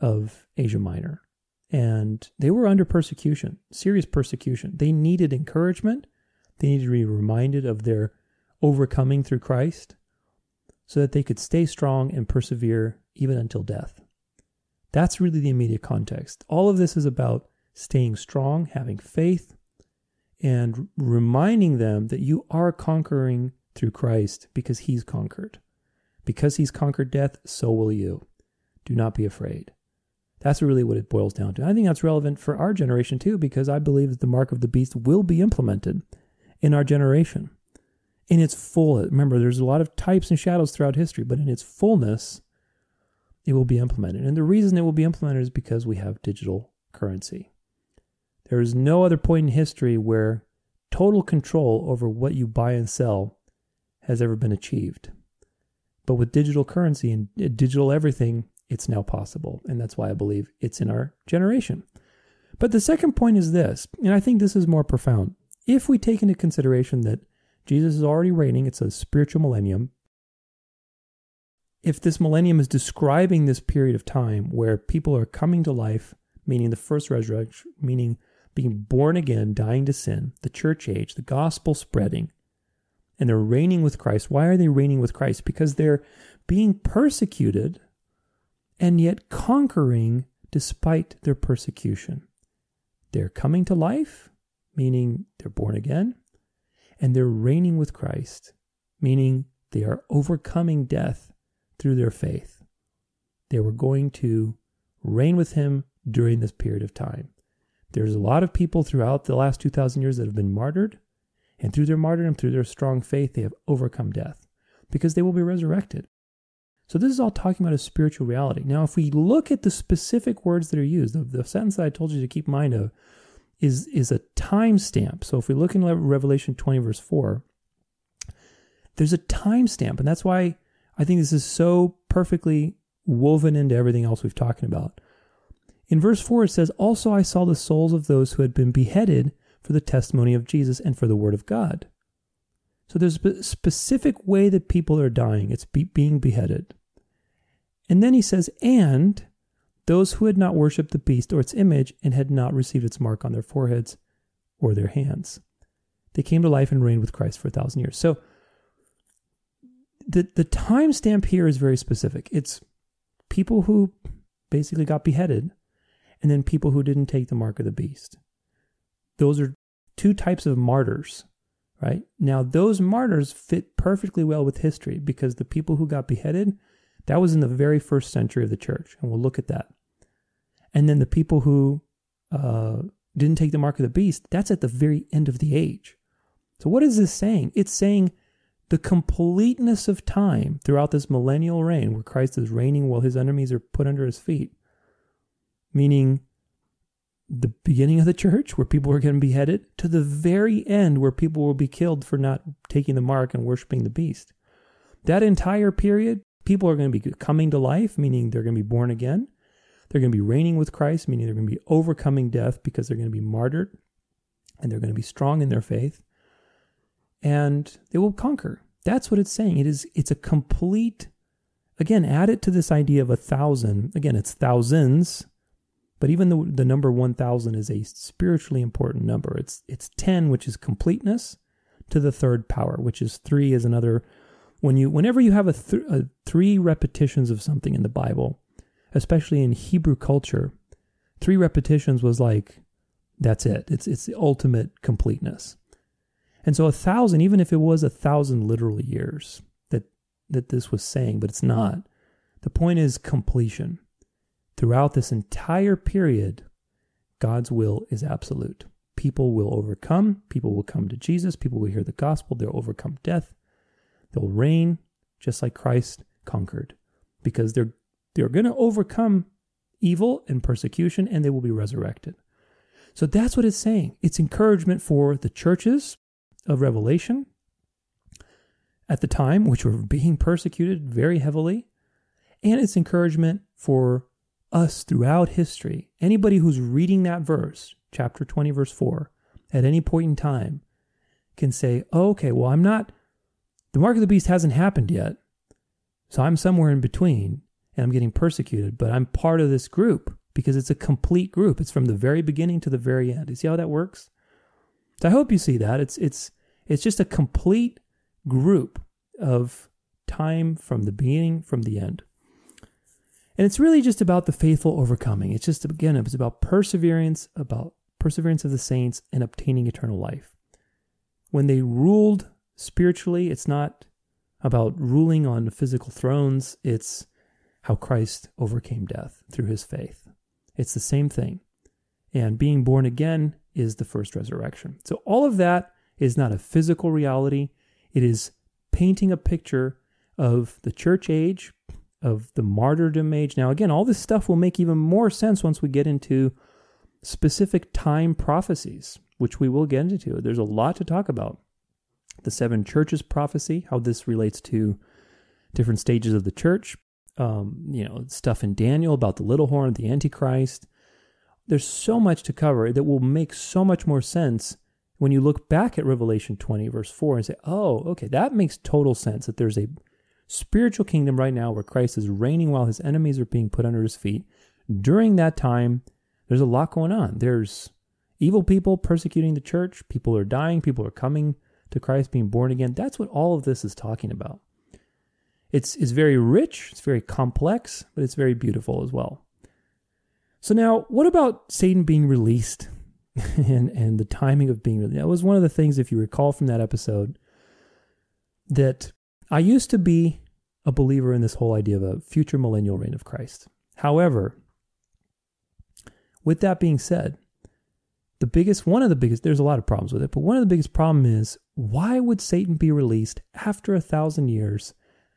of Asia Minor. And they were under persecution, serious persecution. They needed encouragement. They needed to be reminded of their overcoming through Christ so that they could stay strong and persevere even until death. That's really the immediate context. All of this is about staying strong, having faith, and reminding them that you are conquering through Christ because he's conquered. Because he's conquered death, so will you. Do not be afraid. That's really what it boils down to. I think that's relevant for our generation too, because I believe that the mark of the beast will be implemented in our generation in its full. Remember, there's a lot of types and shadows throughout history, but in its fullness, it will be implemented. And the reason it will be implemented is because we have digital currency. There is no other point in history where total control over what you buy and sell has ever been achieved. But with digital currency and uh, digital everything, it's now possible. And that's why I believe it's in our generation. But the second point is this, and I think this is more profound. If we take into consideration that Jesus is already reigning, it's a spiritual millennium. If this millennium is describing this period of time where people are coming to life, meaning the first resurrection, meaning being born again, dying to sin, the church age, the gospel spreading, and they're reigning with Christ. Why are they reigning with Christ? Because they're being persecuted and yet conquering despite their persecution. They're coming to life, meaning they're born again, and they're reigning with Christ, meaning they are overcoming death through their faith. They were going to reign with him during this period of time. There's a lot of people throughout the last 2,000 years that have been martyred, and through their martyrdom, through their strong faith, they have overcome death because they will be resurrected. So, this is all talking about a spiritual reality. Now, if we look at the specific words that are used, the, the sentence that I told you to keep in mind of is, is a timestamp. So, if we look in Revelation 20, verse 4, there's a timestamp. And that's why I think this is so perfectly woven into everything else we've talking about. In verse 4, it says, Also I saw the souls of those who had been beheaded for the testimony of Jesus and for the word of God. So there's a specific way that people are dying. It's be- being beheaded. And then he says, And those who had not worshipped the beast or its image and had not received its mark on their foreheads or their hands. They came to life and reigned with Christ for a thousand years. So the, the timestamp here is very specific. It's people who basically got beheaded and then people who didn't take the mark of the beast. Those are two types of martyrs, right? Now, those martyrs fit perfectly well with history because the people who got beheaded, that was in the very first century of the church, and we'll look at that. And then the people who uh, didn't take the mark of the beast, that's at the very end of the age. So, what is this saying? It's saying the completeness of time throughout this millennial reign, where Christ is reigning while his enemies are put under his feet, meaning the beginning of the church where people were going to be beheaded to the very end where people will be killed for not taking the mark and worshiping the beast. That entire period, people are going to be coming to life, meaning they're going to be born again. They're going to be reigning with Christ, meaning they're going to be overcoming death because they're going to be martyred and they're going to be strong in their faith and they will conquer. That's what it's saying. It is it's a complete again, add it to this idea of a thousand. Again, it's thousands but even the, the number 1000 is a spiritually important number. It's, it's 10, which is completeness, to the third power, which is 3 is another. When you, whenever you have a, th- a three repetitions of something in the Bible, especially in Hebrew culture, three repetitions was like, that's it. It's, it's the ultimate completeness. And so a thousand, even if it was a thousand literal years that, that this was saying, but it's not, the point is completion. Throughout this entire period, God's will is absolute. People will overcome, people will come to Jesus, people will hear the gospel, they'll overcome death, they'll reign just like Christ conquered because they're they're going to overcome evil and persecution and they will be resurrected. So that's what it's saying. It's encouragement for the churches of Revelation at the time, which were being persecuted very heavily, and it's encouragement for us throughout history. Anybody who's reading that verse, chapter 20, verse 4, at any point in time can say, oh, okay, well, I'm not, the mark of the beast hasn't happened yet. So I'm somewhere in between and I'm getting persecuted, but I'm part of this group because it's a complete group. It's from the very beginning to the very end. You see how that works? So I hope you see that. It's, it's, it's just a complete group of time from the beginning, from the end. And it's really just about the faithful overcoming. It's just, again, it's about perseverance, about perseverance of the saints and obtaining eternal life. When they ruled spiritually, it's not about ruling on physical thrones, it's how Christ overcame death through his faith. It's the same thing. And being born again is the first resurrection. So all of that is not a physical reality, it is painting a picture of the church age of the martyrdom age. Now, again, all this stuff will make even more sense once we get into specific time prophecies, which we will get into. There's a lot to talk about. The seven churches prophecy, how this relates to different stages of the church. Um, you know, stuff in Daniel about the little horn, the Antichrist. there's so much to cover that will make so much more sense when you look back at Revelation 20, verse 4, and say, oh, okay, that makes total sense that there's a spiritual kingdom right now where Christ is reigning while his enemies are being put under his feet. During that time, there's a lot going on. There's evil people persecuting the church, people are dying, people are coming to Christ, being born again. That's what all of this is talking about. It's, it's very rich, it's very complex, but it's very beautiful as well. So now, what about Satan being released and, and the timing of being released? That was one of the things, if you recall from that episode, that I used to be a believer in this whole idea of a future millennial reign of Christ. However, with that being said, the biggest, one of the biggest, there's a lot of problems with it, but one of the biggest problem is why would Satan be released after a thousand years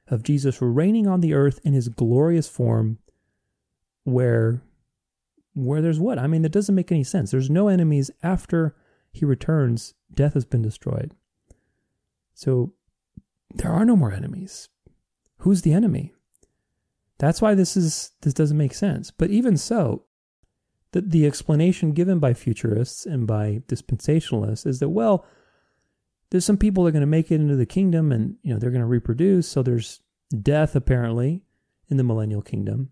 of Jesus reigning on the earth in his glorious form where where there's what? I mean, that doesn't make any sense. There's no enemies after he returns, death has been destroyed. So there are no more enemies. Who's the enemy? That's why this is this doesn't make sense. But even so, the, the explanation given by futurists and by dispensationalists is that well, there's some people that are going to make it into the kingdom and you know they're going to reproduce so there's death apparently in the millennial kingdom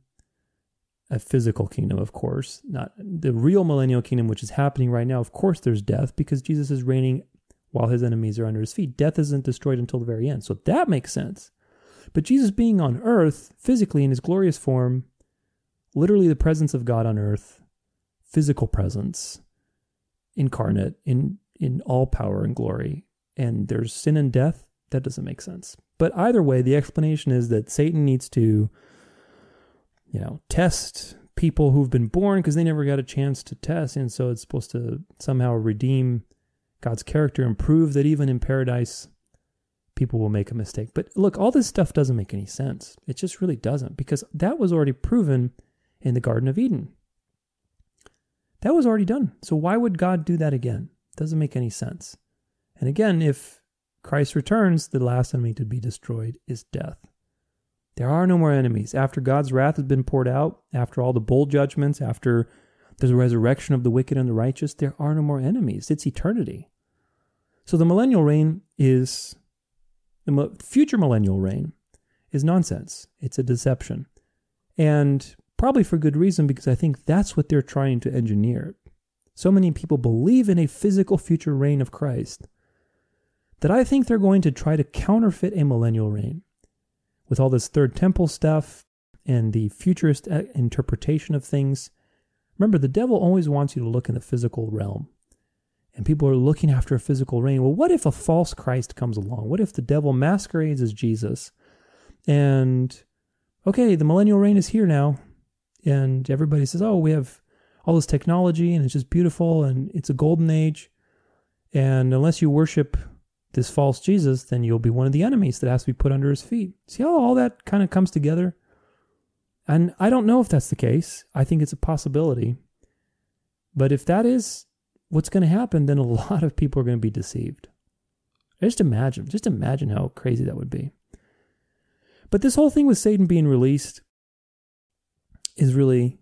a physical kingdom of course not the real millennial kingdom which is happening right now. Of course there's death because jesus is reigning while his enemies are under his feet. Death isn't destroyed until the very end. So that makes sense. But jesus being on earth physically in his glorious form literally the presence of god on earth physical presence incarnate in in all power and glory and there's sin and death, that doesn't make sense. But either way, the explanation is that Satan needs to, you know, test people who've been born because they never got a chance to test. And so it's supposed to somehow redeem God's character and prove that even in paradise, people will make a mistake. But look, all this stuff doesn't make any sense. It just really doesn't because that was already proven in the Garden of Eden. That was already done. So why would God do that again? Doesn't make any sense. And again, if Christ returns, the last enemy to be destroyed is death. There are no more enemies. After God's wrath has been poured out, after all the bowl judgments, after there's a resurrection of the wicked and the righteous, there are no more enemies. It's eternity. So the millennial reign is, the future millennial reign is nonsense. It's a deception. And probably for good reason, because I think that's what they're trying to engineer. So many people believe in a physical future reign of Christ that I think they're going to try to counterfeit a millennial reign with all this third temple stuff and the futurist uh, interpretation of things. Remember, the devil always wants you to look in the physical realm. And people are looking after a physical reign. Well, what if a false Christ comes along? What if the devil masquerades as Jesus? And okay, the millennial reign is here now. And everybody says, oh, we have all this technology and it's just beautiful and it's a golden age. And unless you worship this false Jesus, then you'll be one of the enemies that has to be put under his feet. See how all that kind of comes together? And I don't know if that's the case. I think it's a possibility. But if that is what's going to happen, then a lot of people are going to be deceived. Just imagine, just imagine how crazy that would be. But this whole thing with Satan being released is really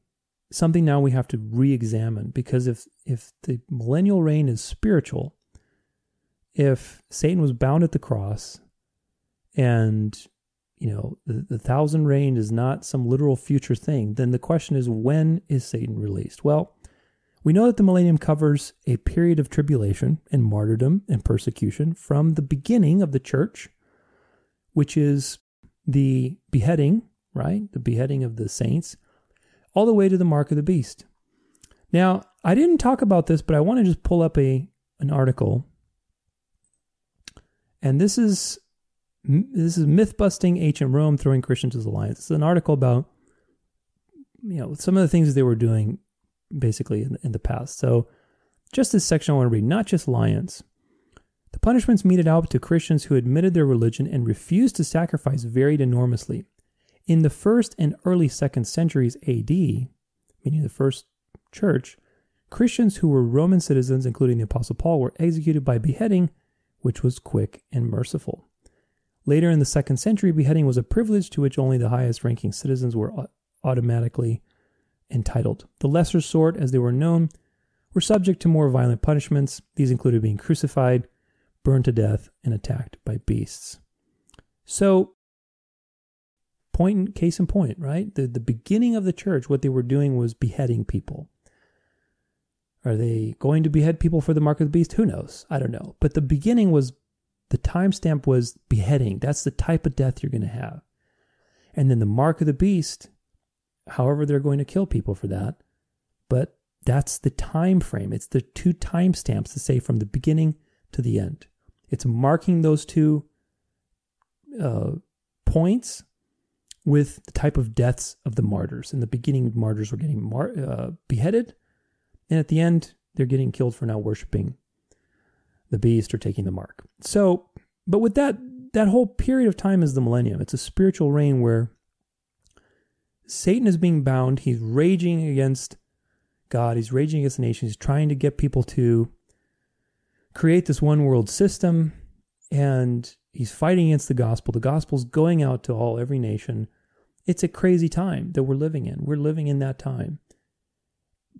something now we have to re-examine because if if the millennial reign is spiritual, if Satan was bound at the cross and you know the, the thousand reign is not some literal future thing, then the question is when is Satan released? Well, we know that the millennium covers a period of tribulation and martyrdom and persecution from the beginning of the church, which is the beheading, right? The beheading of the saints, all the way to the mark of the beast. Now, I didn't talk about this, but I want to just pull up a an article and this is this is myth busting ancient Rome throwing Christians to the lions. It's an article about you know some of the things they were doing basically in, in the past. So just this section I want to read, not just lions. The punishments meted out to Christians who admitted their religion and refused to sacrifice varied enormously. In the first and early second centuries AD, meaning the first church, Christians who were Roman citizens, including the Apostle Paul, were executed by beheading which was quick and merciful. Later in the second century, beheading was a privilege to which only the highest ranking citizens were automatically entitled. The lesser sort, as they were known, were subject to more violent punishments. These included being crucified, burned to death, and attacked by beasts. So, point case in point, right? The the beginning of the church, what they were doing was beheading people. Are they going to behead people for the mark of the beast? Who knows? I don't know. But the beginning was the timestamp was beheading. That's the type of death you're going to have. And then the mark of the beast, however they're going to kill people for that, but that's the time frame. It's the two timestamps to say from the beginning to the end. It's marking those two uh, points with the type of deaths of the martyrs. In the beginning, martyrs were getting mar- uh, beheaded, and at the end, they're getting killed for not worshiping the beast or taking the mark. So, but with that, that whole period of time is the millennium. It's a spiritual reign where Satan is being bound. He's raging against God. He's raging against the nations. He's trying to get people to create this one world system. And he's fighting against the gospel. The gospel's going out to all, every nation. It's a crazy time that we're living in. We're living in that time.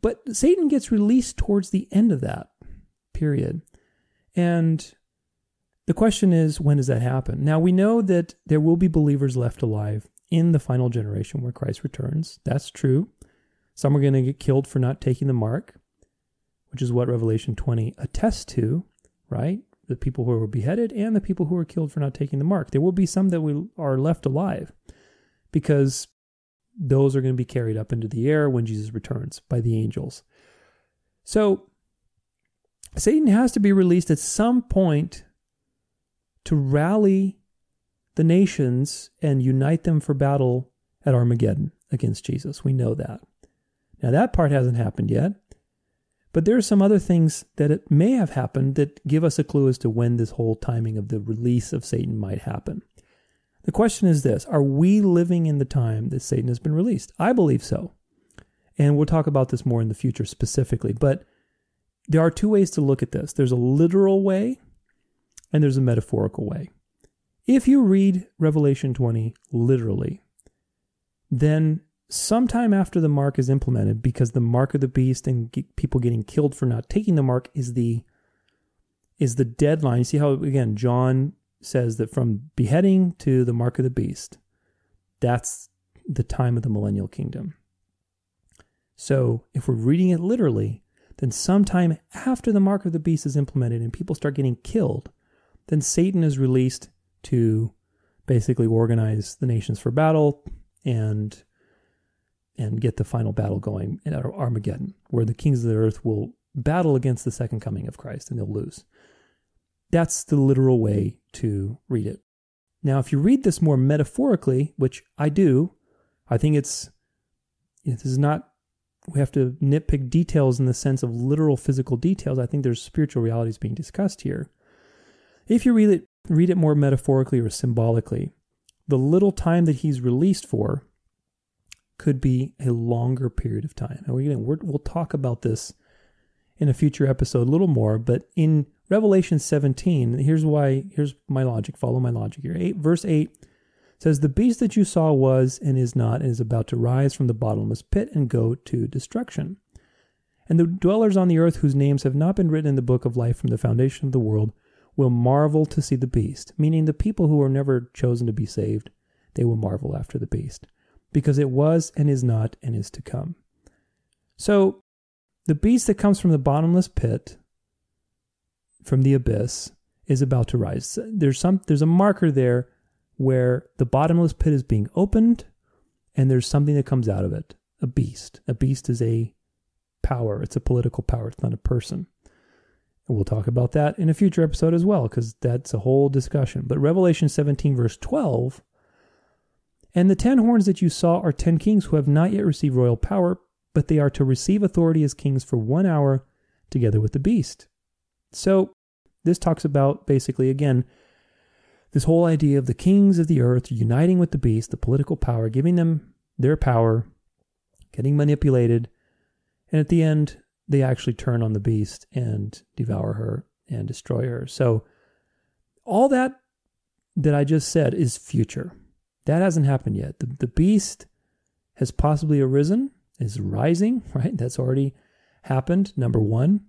But Satan gets released towards the end of that period. And the question is, when does that happen? Now, we know that there will be believers left alive in the final generation where Christ returns. That's true. Some are going to get killed for not taking the mark, which is what Revelation 20 attests to, right? The people who were beheaded and the people who were killed for not taking the mark. There will be some that we are left alive because those are going to be carried up into the air when Jesus returns by the angels. So Satan has to be released at some point to rally the nations and unite them for battle at Armageddon against Jesus. We know that. Now, that part hasn't happened yet, but there are some other things that it may have happened that give us a clue as to when this whole timing of the release of Satan might happen. The question is this Are we living in the time that Satan has been released? I believe so. And we'll talk about this more in the future specifically. But there are two ways to look at this there's a literal way and there's a metaphorical way. If you read Revelation 20 literally, then sometime after the mark is implemented, because the mark of the beast and people getting killed for not taking the mark is the is the deadline. You see how again John says that from beheading to the mark of the beast, that's the time of the millennial kingdom. So if we're reading it literally, then sometime after the mark of the beast is implemented and people start getting killed, then Satan is released to basically organize the nations for battle and and get the final battle going at Armageddon, where the kings of the earth will battle against the second coming of Christ and they'll lose. That's the literal way to read it. Now, if you read this more metaphorically, which I do, I think it's this is not we have to nitpick details in the sense of literal physical details. I think there's spiritual realities being discussed here. If you read it, read it more metaphorically or symbolically, the little time that he's released for could be a longer period of time. And we're gonna, we'll talk about this in a future episode a little more, but in Revelation 17, here's why, here's my logic, follow my logic here. Eight, verse 8 says, The beast that you saw was and is not and is about to rise from the bottomless pit and go to destruction. And the dwellers on the earth whose names have not been written in the book of life from the foundation of the world will marvel to see the beast, meaning the people who were never chosen to be saved, they will marvel after the beast, because it was and is not and is to come. So, the beast that comes from the bottomless pit, from the abyss, is about to rise. There's some there's a marker there where the bottomless pit is being opened and there's something that comes out of it a beast. A beast is a power, it's a political power, it's not a person. And we'll talk about that in a future episode as well, because that's a whole discussion. But Revelation 17, verse 12 And the ten horns that you saw are ten kings who have not yet received royal power, but they are to receive authority as kings for one hour together with the beast. So this talks about basically, again, this whole idea of the kings of the earth uniting with the beast, the political power, giving them their power, getting manipulated, and at the end, they actually turn on the beast and devour her and destroy her. So, all that that I just said is future. That hasn't happened yet. The, the beast has possibly arisen is rising, right? That's already happened, number one,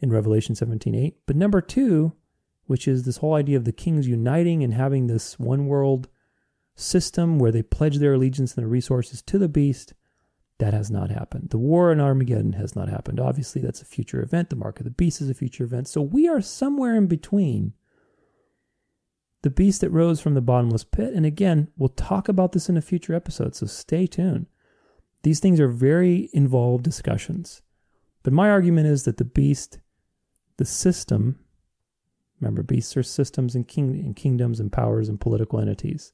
in Revelation 17:8. But number two, which is this whole idea of the kings uniting and having this one world system where they pledge their allegiance and their resources to the beast, that has not happened. The war in Armageddon has not happened. Obviously, that's a future event. The mark of the beast is a future event. So we are somewhere in between the beast that rose from the bottomless pit. And again, we'll talk about this in a future episode, so stay tuned. These things are very involved discussions. But my argument is that the beast, the system, remember, beasts are systems and, king, and kingdoms and powers and political entities.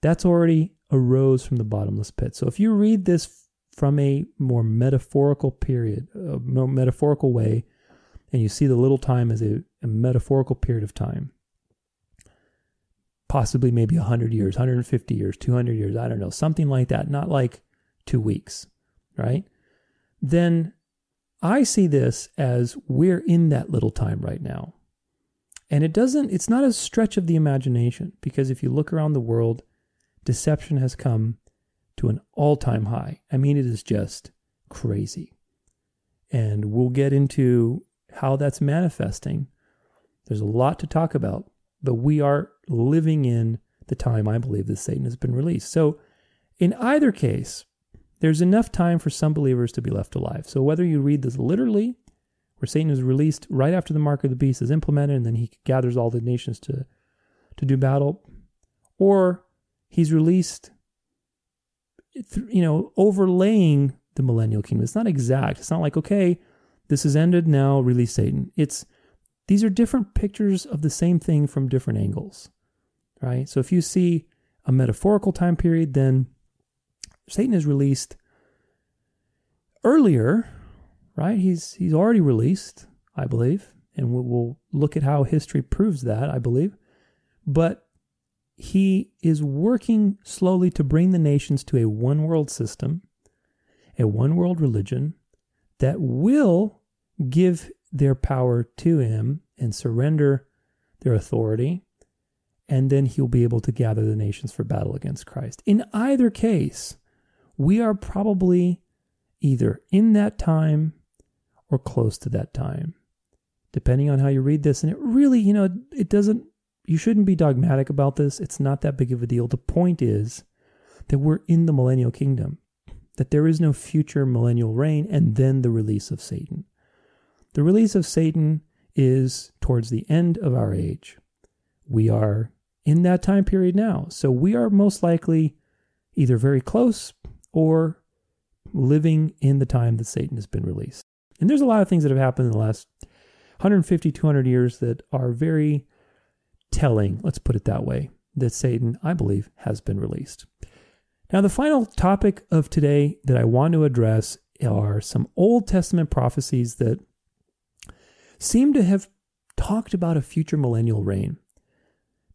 That's already arose from the bottomless pit. So if you read this from a more metaphorical period, a more metaphorical way, and you see the little time as a, a metaphorical period of time, possibly maybe 100 years, 150 years, 200 years, I don't know, something like that, not like two weeks, right? Then I see this as we're in that little time right now. And it doesn't, it's not a stretch of the imagination because if you look around the world, deception has come to an all time high. I mean, it is just crazy. And we'll get into how that's manifesting. There's a lot to talk about, but we are living in the time I believe that Satan has been released. So, in either case, there's enough time for some believers to be left alive. So, whether you read this literally, where Satan is released right after the mark of the beast is implemented, and then he gathers all the nations to, to do battle, or he's released, you know, overlaying the millennial kingdom. It's not exact. It's not like, okay, this is ended now, release Satan. It's these are different pictures of the same thing from different angles right? So if you see a metaphorical time period, then Satan is released earlier, right? He's he's already released, I believe, and we'll, look at how history proves that, I believe. But he is working slowly to bring the nations to a one world system, a one world religion that will give their power to him and surrender their authority and then he'll be able to gather the nations for battle against Christ. In either case, we are probably either in that time or close to that time, depending on how you read this. And it really, you know, it doesn't, you shouldn't be dogmatic about this. It's not that big of a deal. The point is that we're in the millennial kingdom, that there is no future millennial reign and then the release of Satan. The release of Satan is towards the end of our age. We are in that time period now. So we are most likely either very close or living in the time that Satan has been released. And there's a lot of things that have happened in the last 150, 200 years that are very telling, let's put it that way, that Satan, I believe, has been released. Now, the final topic of today that I want to address are some Old Testament prophecies that seem to have talked about a future millennial reign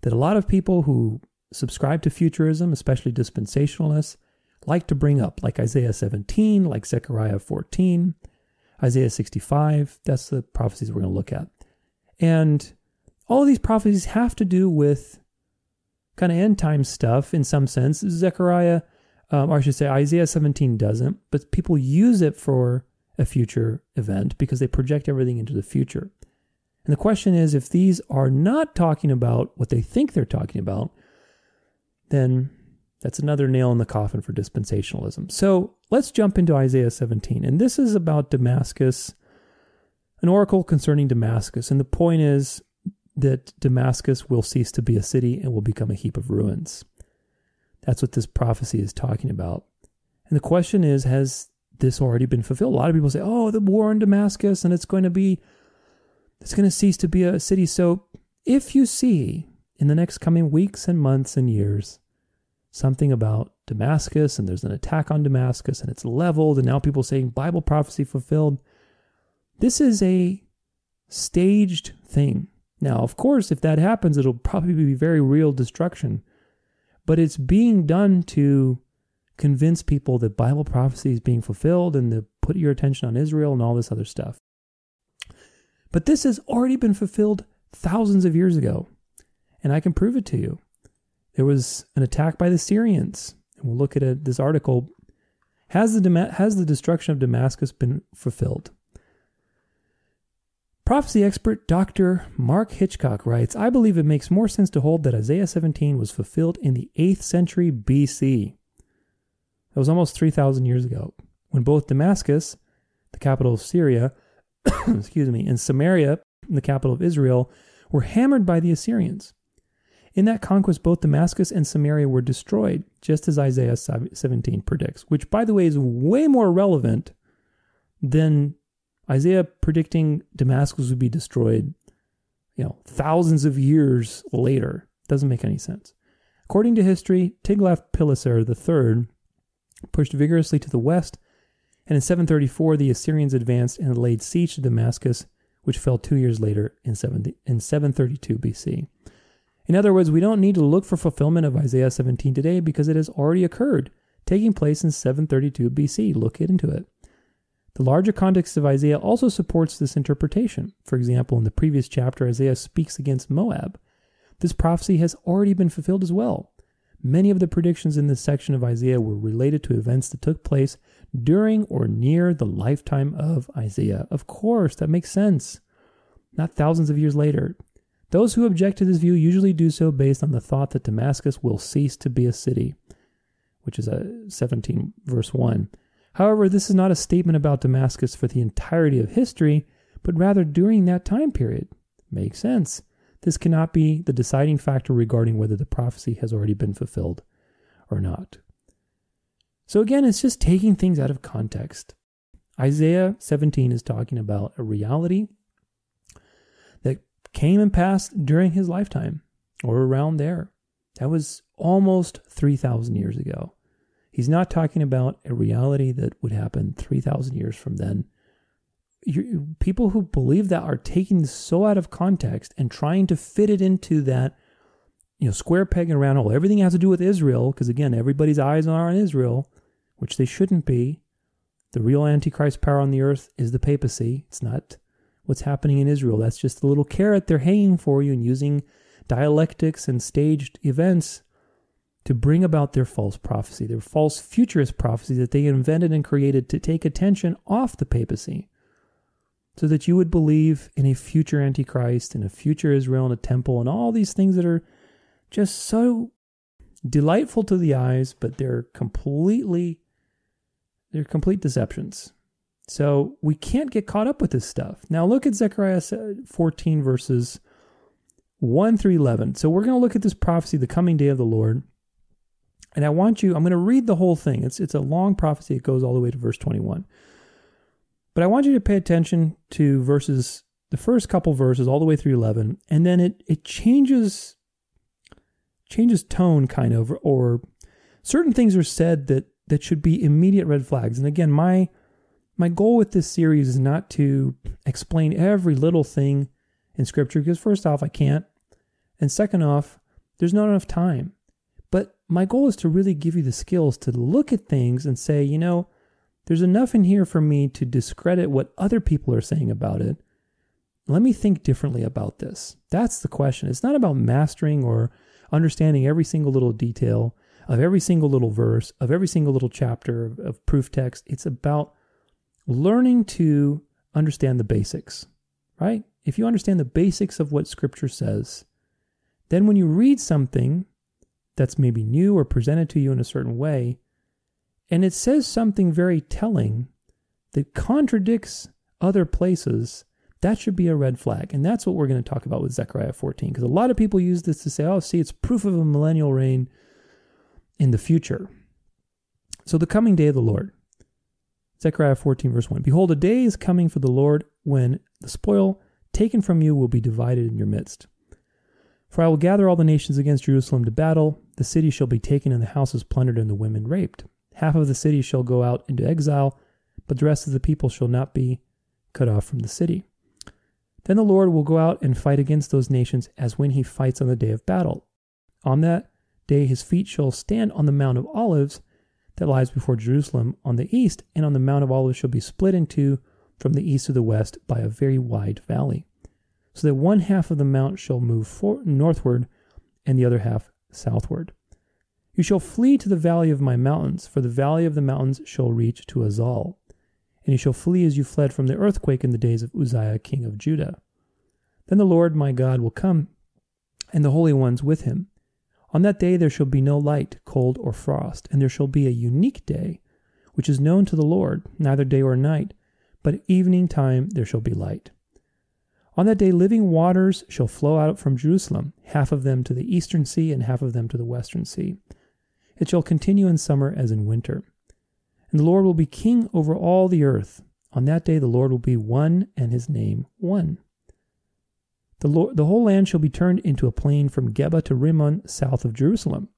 that a lot of people who subscribe to futurism, especially dispensationalists, like to bring up, like Isaiah 17, like Zechariah 14, Isaiah 65. That's the prophecies we're going to look at. And all of these prophecies have to do with kind of end time stuff in some sense. Zechariah, um, or I should say Isaiah 17 doesn't, but people use it for a future event because they project everything into the future. And the question is if these are not talking about what they think they're talking about, then that's another nail in the coffin for dispensationalism. So let's jump into Isaiah 17. And this is about Damascus, an oracle concerning Damascus. And the point is that Damascus will cease to be a city and will become a heap of ruins. That's what this prophecy is talking about. And the question is has this already been fulfilled? A lot of people say, oh, the war in Damascus, and it's going to be it's going to cease to be a city. So if you see in the next coming weeks and months and years something about Damascus and there's an attack on Damascus and it's leveled and now people saying Bible prophecy fulfilled, this is a staged thing. Now, of course, if that happens, it'll probably be very real destruction. But it's being done to convince people that Bible prophecy is being fulfilled and to put your attention on Israel and all this other stuff. But this has already been fulfilled thousands of years ago. And I can prove it to you. There was an attack by the Syrians. And we'll look at a, this article. Has the, has the destruction of Damascus been fulfilled? Prophecy expert Dr. Mark Hitchcock writes I believe it makes more sense to hold that Isaiah 17 was fulfilled in the 8th century BC. That was almost 3,000 years ago, when both Damascus, the capital of Syria, excuse me, and Samaria, the capital of Israel, were hammered by the Assyrians. In that conquest, both Damascus and Samaria were destroyed, just as Isaiah 17 predicts, which, by the way, is way more relevant than Isaiah predicting Damascus would be destroyed, you know, thousands of years later doesn't make any sense. According to history, Tiglath-Pileser III pushed vigorously to the west, and in 734 the Assyrians advanced and laid siege to Damascus, which fell two years later in, 70, in 732 BC. In other words, we don't need to look for fulfillment of Isaiah 17 today because it has already occurred, taking place in 732 BC. Look into it. The larger context of Isaiah also supports this interpretation. For example, in the previous chapter, Isaiah speaks against Moab. This prophecy has already been fulfilled as well. Many of the predictions in this section of Isaiah were related to events that took place during or near the lifetime of Isaiah. Of course, that makes sense. Not thousands of years later. Those who object to this view usually do so based on the thought that Damascus will cease to be a city, which is a 17 verse 1. However, this is not a statement about Damascus for the entirety of history, but rather during that time period. Makes sense. This cannot be the deciding factor regarding whether the prophecy has already been fulfilled or not. So again, it's just taking things out of context. Isaiah 17 is talking about a reality that came and passed during his lifetime or around there. That was almost 3,000 years ago. He's not talking about a reality that would happen 3,000 years from then. You, people who believe that are taking this so out of context and trying to fit it into that, you know, square peg and round hole. Everything has to do with Israel, because again, everybody's eyes are on Israel, which they shouldn't be. The real Antichrist power on the earth is the papacy. It's not what's happening in Israel. That's just a little carrot they're hanging for you and using dialectics and staged events to bring about their false prophecy, their false futurist prophecy that they invented and created to take attention off the papacy so that you would believe in a future antichrist and a future Israel and a temple and all these things that are just so delightful to the eyes, but they're completely they're complete deceptions. So we can't get caught up with this stuff. Now look at Zechariah 14 verses 1 through 11. So we're going to look at this prophecy, the coming day of the Lord. And I want you, I'm going to read the whole thing. It's, it's a long prophecy. It goes all the way to verse 21. But I want you to pay attention to verses, the first couple verses all the way through 11. And then it, it changes, changes tone kind of, or certain things are said that, that should be immediate red flags. And again, my, my goal with this series is not to explain every little thing in scripture because first off, I can't. And second off, there's not enough time. But my goal is to really give you the skills to look at things and say, you know, there's enough in here for me to discredit what other people are saying about it. Let me think differently about this. That's the question. It's not about mastering or understanding every single little detail of every single little verse, of every single little chapter of, of proof text. It's about learning to understand the basics, right? If you understand the basics of what scripture says, then when you read something that's maybe new or presented to you in a certain way, and it says something very telling that contradicts other places, that should be a red flag. And that's what we're going to talk about with Zechariah 14, because a lot of people use this to say, oh, see, it's proof of a millennial reign in the future. So, the coming day of the Lord. Zechariah 14, verse 1 Behold, a day is coming for the Lord when the spoil taken from you will be divided in your midst. For I will gather all the nations against Jerusalem to battle. The city shall be taken, and the houses plundered, and the women raped. Half of the city shall go out into exile, but the rest of the people shall not be cut off from the city. Then the Lord will go out and fight against those nations as when he fights on the day of battle. On that day his feet shall stand on the Mount of Olives that lies before Jerusalem on the east, and on the Mount of Olives shall be split in two from the east to the west by a very wide valley so that one half of the mount shall move northward and the other half southward. You shall flee to the valley of my mountains, for the valley of the mountains shall reach to Azal. And you shall flee as you fled from the earthquake in the days of Uzziah king of Judah. Then the Lord my God will come, and the holy ones with him. On that day there shall be no light, cold, or frost, and there shall be a unique day, which is known to the Lord, neither day or night, but evening time there shall be light. On that day living waters shall flow out from Jerusalem, half of them to the eastern sea and half of them to the western sea. It shall continue in summer as in winter. And the Lord will be king over all the earth. On that day the Lord will be one and his name one. The, Lord, the whole land shall be turned into a plain from Geba to Rimmon south of Jerusalem.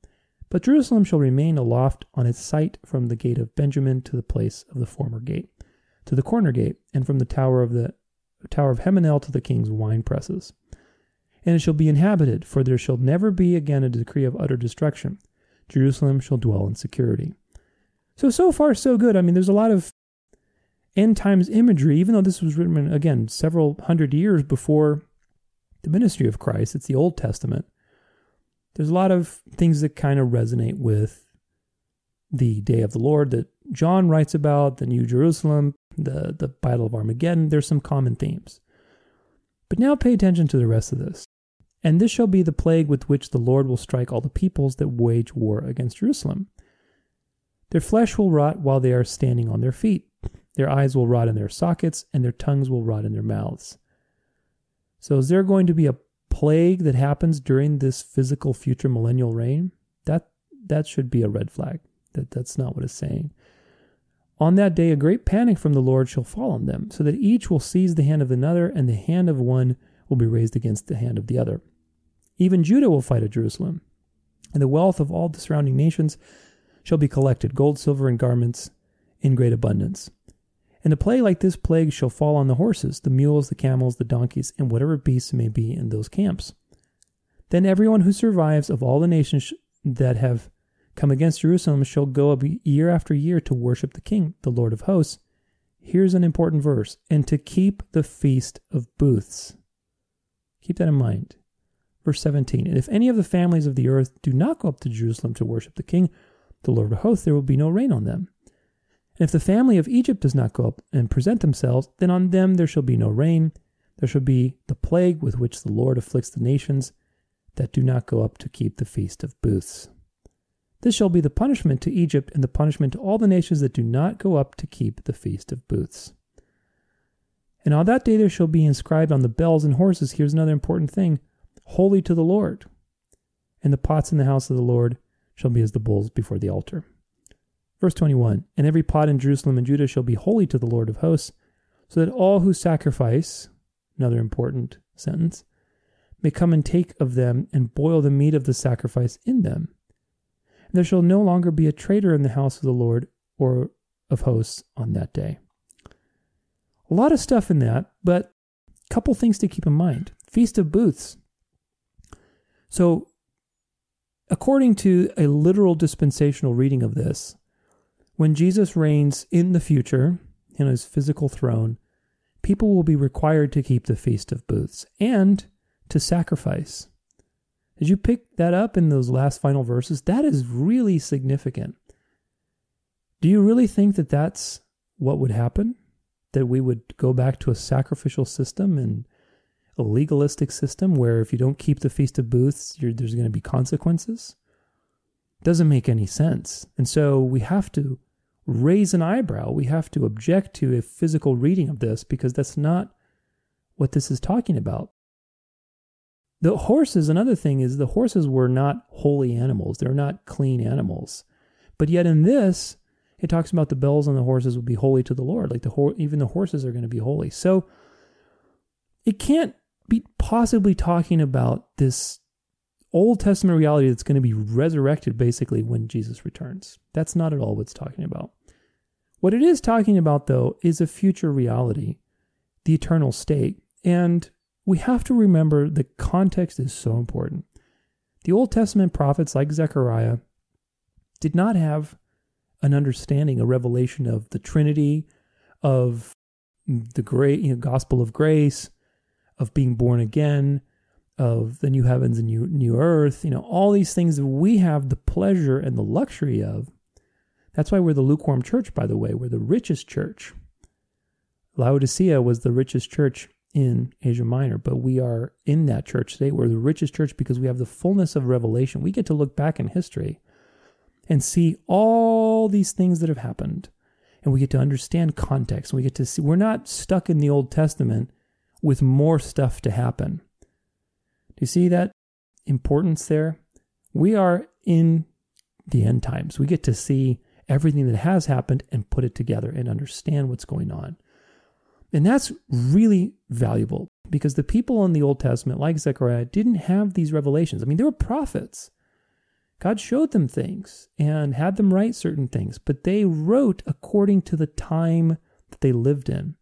But Jerusalem shall remain aloft on its site from the gate of Benjamin to the place of the former gate, to the corner gate, and from the tower of the tower of Hananel to the king's wine presses. And it shall be inhabited, for there shall never be again a decree of utter destruction. Jerusalem shall dwell in security. So, so far, so good. I mean, there's a lot of end times imagery, even though this was written, again, several hundred years before the ministry of Christ. It's the Old Testament. There's a lot of things that kind of resonate with the day of the Lord that John writes about, the New Jerusalem, the, the Battle of Armageddon. There's some common themes. But now pay attention to the rest of this. And this shall be the plague with which the Lord will strike all the peoples that wage war against Jerusalem. Their flesh will rot while they are standing on their feet. Their eyes will rot in their sockets, and their tongues will rot in their mouths. So, is there going to be a plague that happens during this physical future millennial reign? That that should be a red flag. That that's not what it's saying. On that day, a great panic from the Lord shall fall on them, so that each will seize the hand of another, and the hand of one will be raised against the hand of the other. Even Judah will fight at Jerusalem, and the wealth of all the surrounding nations shall be collected gold, silver, and garments in great abundance. And a plague like this plague shall fall on the horses, the mules, the camels, the donkeys, and whatever beasts may be in those camps. Then everyone who survives of all the nations that have come against Jerusalem shall go up year after year to worship the King, the Lord of hosts. Here's an important verse and to keep the feast of booths. Keep that in mind. Verse 17 And if any of the families of the earth do not go up to Jerusalem to worship the king, the Lord of hosts, there will be no rain on them. And if the family of Egypt does not go up and present themselves, then on them there shall be no rain. There shall be the plague with which the Lord afflicts the nations that do not go up to keep the feast of booths. This shall be the punishment to Egypt and the punishment to all the nations that do not go up to keep the feast of booths. And on that day there shall be inscribed on the bells and horses, here's another important thing holy to the Lord. And the pots in the house of the Lord shall be as the bulls before the altar. Verse 21 And every pot in Jerusalem and Judah shall be holy to the Lord of hosts, so that all who sacrifice, another important sentence, may come and take of them and boil the meat of the sacrifice in them. And there shall no longer be a traitor in the house of the Lord or of hosts on that day. A lot of stuff in that, but a couple things to keep in mind. Feast of Booths. So, according to a literal dispensational reading of this, when Jesus reigns in the future in his physical throne, people will be required to keep the Feast of Booths and to sacrifice. Did you pick that up in those last final verses? That is really significant. Do you really think that that's what would happen? That we would go back to a sacrificial system and a legalistic system where if you don't keep the Feast of Booths, there's going to be consequences? Doesn't make any sense. And so we have to raise an eyebrow. We have to object to a physical reading of this because that's not what this is talking about. The horses, another thing is the horses were not holy animals. They're not clean animals. But yet in this, it talks about the bells on the horses will be holy to the Lord. Like the ho- even the horses are going to be holy. So it can't be possibly talking about this Old Testament reality that's going to be resurrected basically when Jesus returns. That's not at all what it's talking about. What it is talking about, though, is a future reality, the eternal state. And we have to remember the context is so important. The Old Testament prophets, like Zechariah, did not have an understanding, a revelation of the Trinity, of the great you know, gospel of grace, of being born again, of the new heavens and new, new earth, you know, all these things that we have the pleasure and the luxury of. That's why we're the lukewarm church, by the way. We're the richest church. Laodicea was the richest church in Asia Minor, but we are in that church today. We're the richest church because we have the fullness of revelation. We get to look back in history and see all these things that have happened. And we get to understand context. We get to see, we're not stuck in the Old Testament with more stuff to happen. Do you see that importance there? We are in the end times. We get to see everything that has happened and put it together and understand what's going on. And that's really valuable because the people in the Old Testament, like Zechariah, didn't have these revelations. I mean, they were prophets. God showed them things and had them write certain things, but they wrote according to the time that they lived in.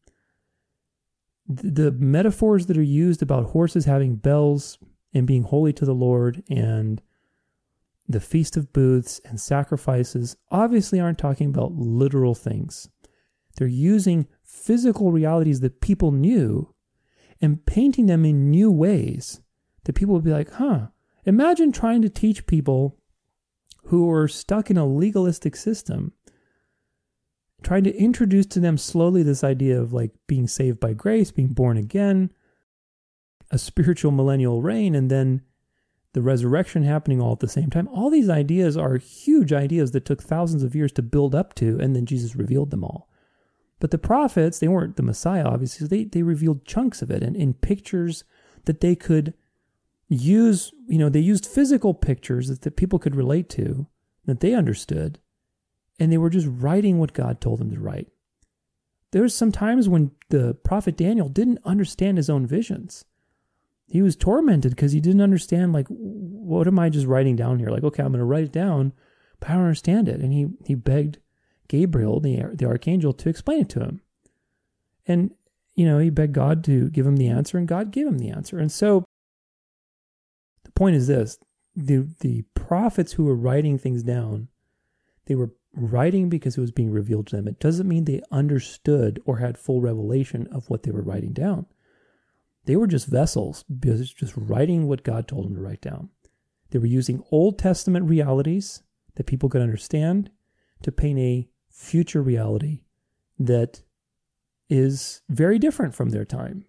The metaphors that are used about horses having bells and being holy to the Lord and the Feast of Booths and sacrifices obviously aren't talking about literal things. They're using physical realities that people knew and painting them in new ways that people would be like, huh. Imagine trying to teach people who were stuck in a legalistic system, trying to introduce to them slowly this idea of like being saved by grace, being born again, a spiritual millennial reign, and then the resurrection happening all at the same time. All these ideas are huge ideas that took thousands of years to build up to, and then Jesus revealed them all. But the prophets, they weren't the Messiah, obviously. They, they revealed chunks of it and in pictures that they could use, you know, they used physical pictures that, that people could relate to, that they understood, and they were just writing what God told them to write. There's some times when the prophet Daniel didn't understand his own visions he was tormented because he didn't understand like what am I just writing down here? Like, okay, I'm going to write it down, but I don't understand it. And he he begged Gabriel, the the archangel, to explain it to him. And you know, he begged God to give him the answer, and God gave him the answer. And so, point is this: the the prophets who were writing things down, they were writing because it was being revealed to them. It doesn't mean they understood or had full revelation of what they were writing down. They were just vessels, just writing what God told them to write down. They were using Old Testament realities that people could understand to paint a future reality that is very different from their time.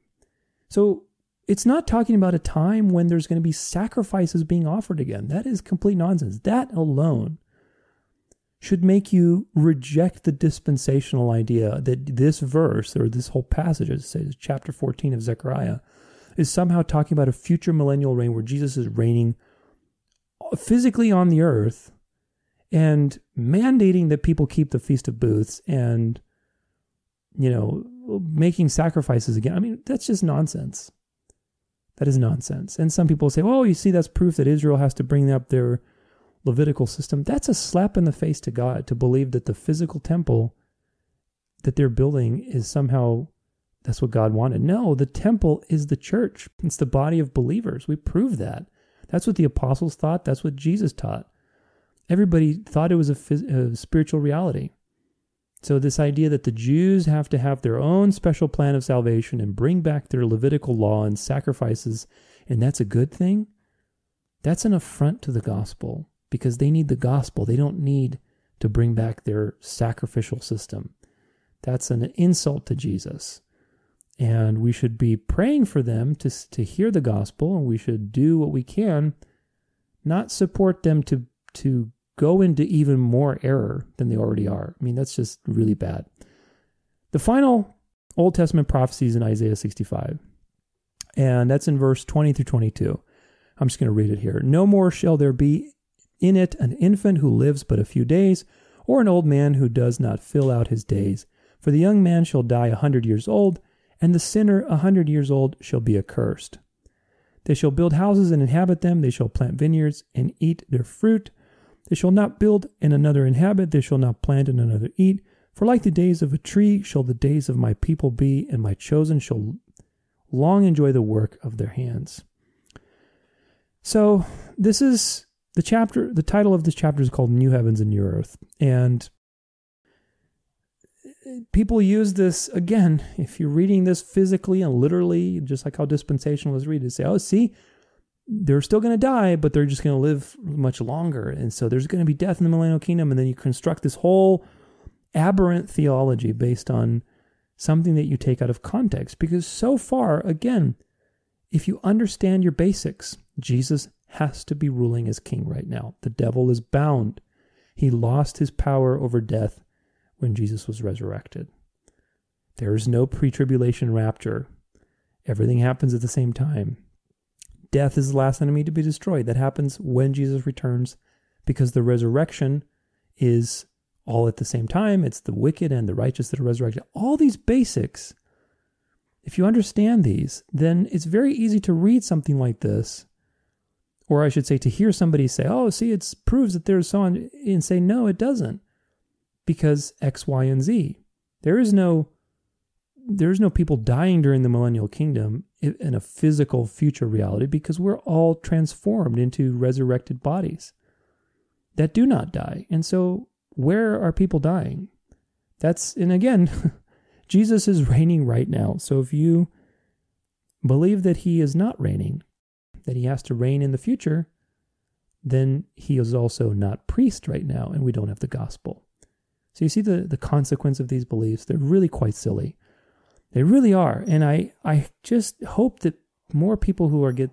So it's not talking about a time when there's going to be sacrifices being offered again. That is complete nonsense. That alone should make you reject the dispensational idea that this verse or this whole passage, as it says, chapter 14 of Zechariah, is somehow talking about a future millennial reign where Jesus is reigning physically on the earth and mandating that people keep the Feast of Booths and, you know, making sacrifices again. I mean, that's just nonsense. That is nonsense. And some people say, well, you see, that's proof that Israel has to bring up their Levitical system, that's a slap in the face to God to believe that the physical temple that they're building is somehow that's what God wanted. No, the temple is the church. It's the body of believers. We prove that. That's what the apostles thought. That's what Jesus taught. Everybody thought it was a, phys- a spiritual reality. So, this idea that the Jews have to have their own special plan of salvation and bring back their Levitical law and sacrifices, and that's a good thing, that's an affront to the gospel because they need the gospel. They don't need to bring back their sacrificial system. That's an insult to Jesus. And we should be praying for them to, to hear the gospel, and we should do what we can, not support them to, to go into even more error than they already are. I mean, that's just really bad. The final Old Testament prophecy is in Isaiah 65, and that's in verse 20 through 22. I'm just going to read it here. No more shall there be in it an infant who lives but a few days, or an old man who does not fill out his days. For the young man shall die a hundred years old, and the sinner a hundred years old shall be accursed. They shall build houses and inhabit them, they shall plant vineyards and eat their fruit. They shall not build and another inhabit, they shall not plant and another eat. For like the days of a tree shall the days of my people be, and my chosen shall long enjoy the work of their hands. So, this is the chapter, the title of this chapter is called New Heavens and New Earth. And people use this again, if you're reading this physically and literally, just like how dispensationalists read it, say, oh, see, they're still going to die, but they're just going to live much longer. And so there's going to be death in the millennial kingdom. And then you construct this whole aberrant theology based on something that you take out of context. Because so far, again, if you understand your basics, Jesus has to be ruling as king right now. The devil is bound. He lost his power over death when Jesus was resurrected. There is no pre tribulation rapture. Everything happens at the same time. Death is the last enemy to be destroyed. That happens when Jesus returns because the resurrection is all at the same time. It's the wicked and the righteous that are resurrected. All these basics, if you understand these, then it's very easy to read something like this. Or I should say, to hear somebody say, oh, see, it proves that there's so on, and say, no, it doesn't. Because X, Y, and Z. There is no there's no people dying during the millennial kingdom in a physical future reality because we're all transformed into resurrected bodies that do not die. And so, where are people dying? That's, and again, Jesus is reigning right now. So, if you believe that he is not reigning, that he has to reign in the future, then he is also not priest right now, and we don't have the gospel. So, you see the, the consequence of these beliefs. They're really quite silly. They really are. And I, I just hope that more people who are get,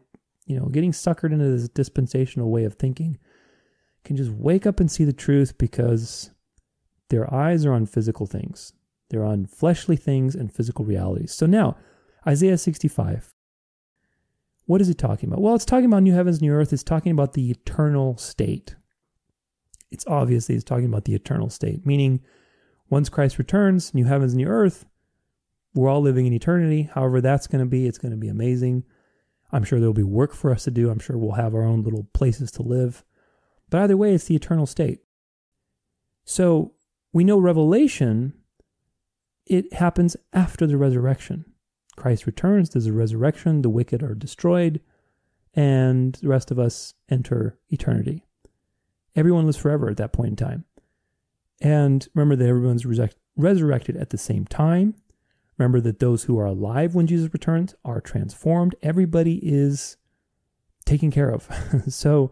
you know, getting suckered into this dispensational way of thinking can just wake up and see the truth because their eyes are on physical things. They're on fleshly things and physical realities. So now, Isaiah 65. What is it talking about? Well, it's talking about new heavens, new earth. It's talking about the eternal state. It's obviously it's talking about the eternal state, meaning once Christ returns, new heavens, and new earth, we're all living in eternity. However, that's going to be, it's going to be amazing. I'm sure there'll be work for us to do. I'm sure we'll have our own little places to live. But either way, it's the eternal state. So we know Revelation, it happens after the resurrection. Christ returns, there's a resurrection, the wicked are destroyed, and the rest of us enter eternity. Everyone lives forever at that point in time. And remember that everyone's resurrected at the same time. Remember that those who are alive when Jesus returns are transformed. Everybody is taken care of. so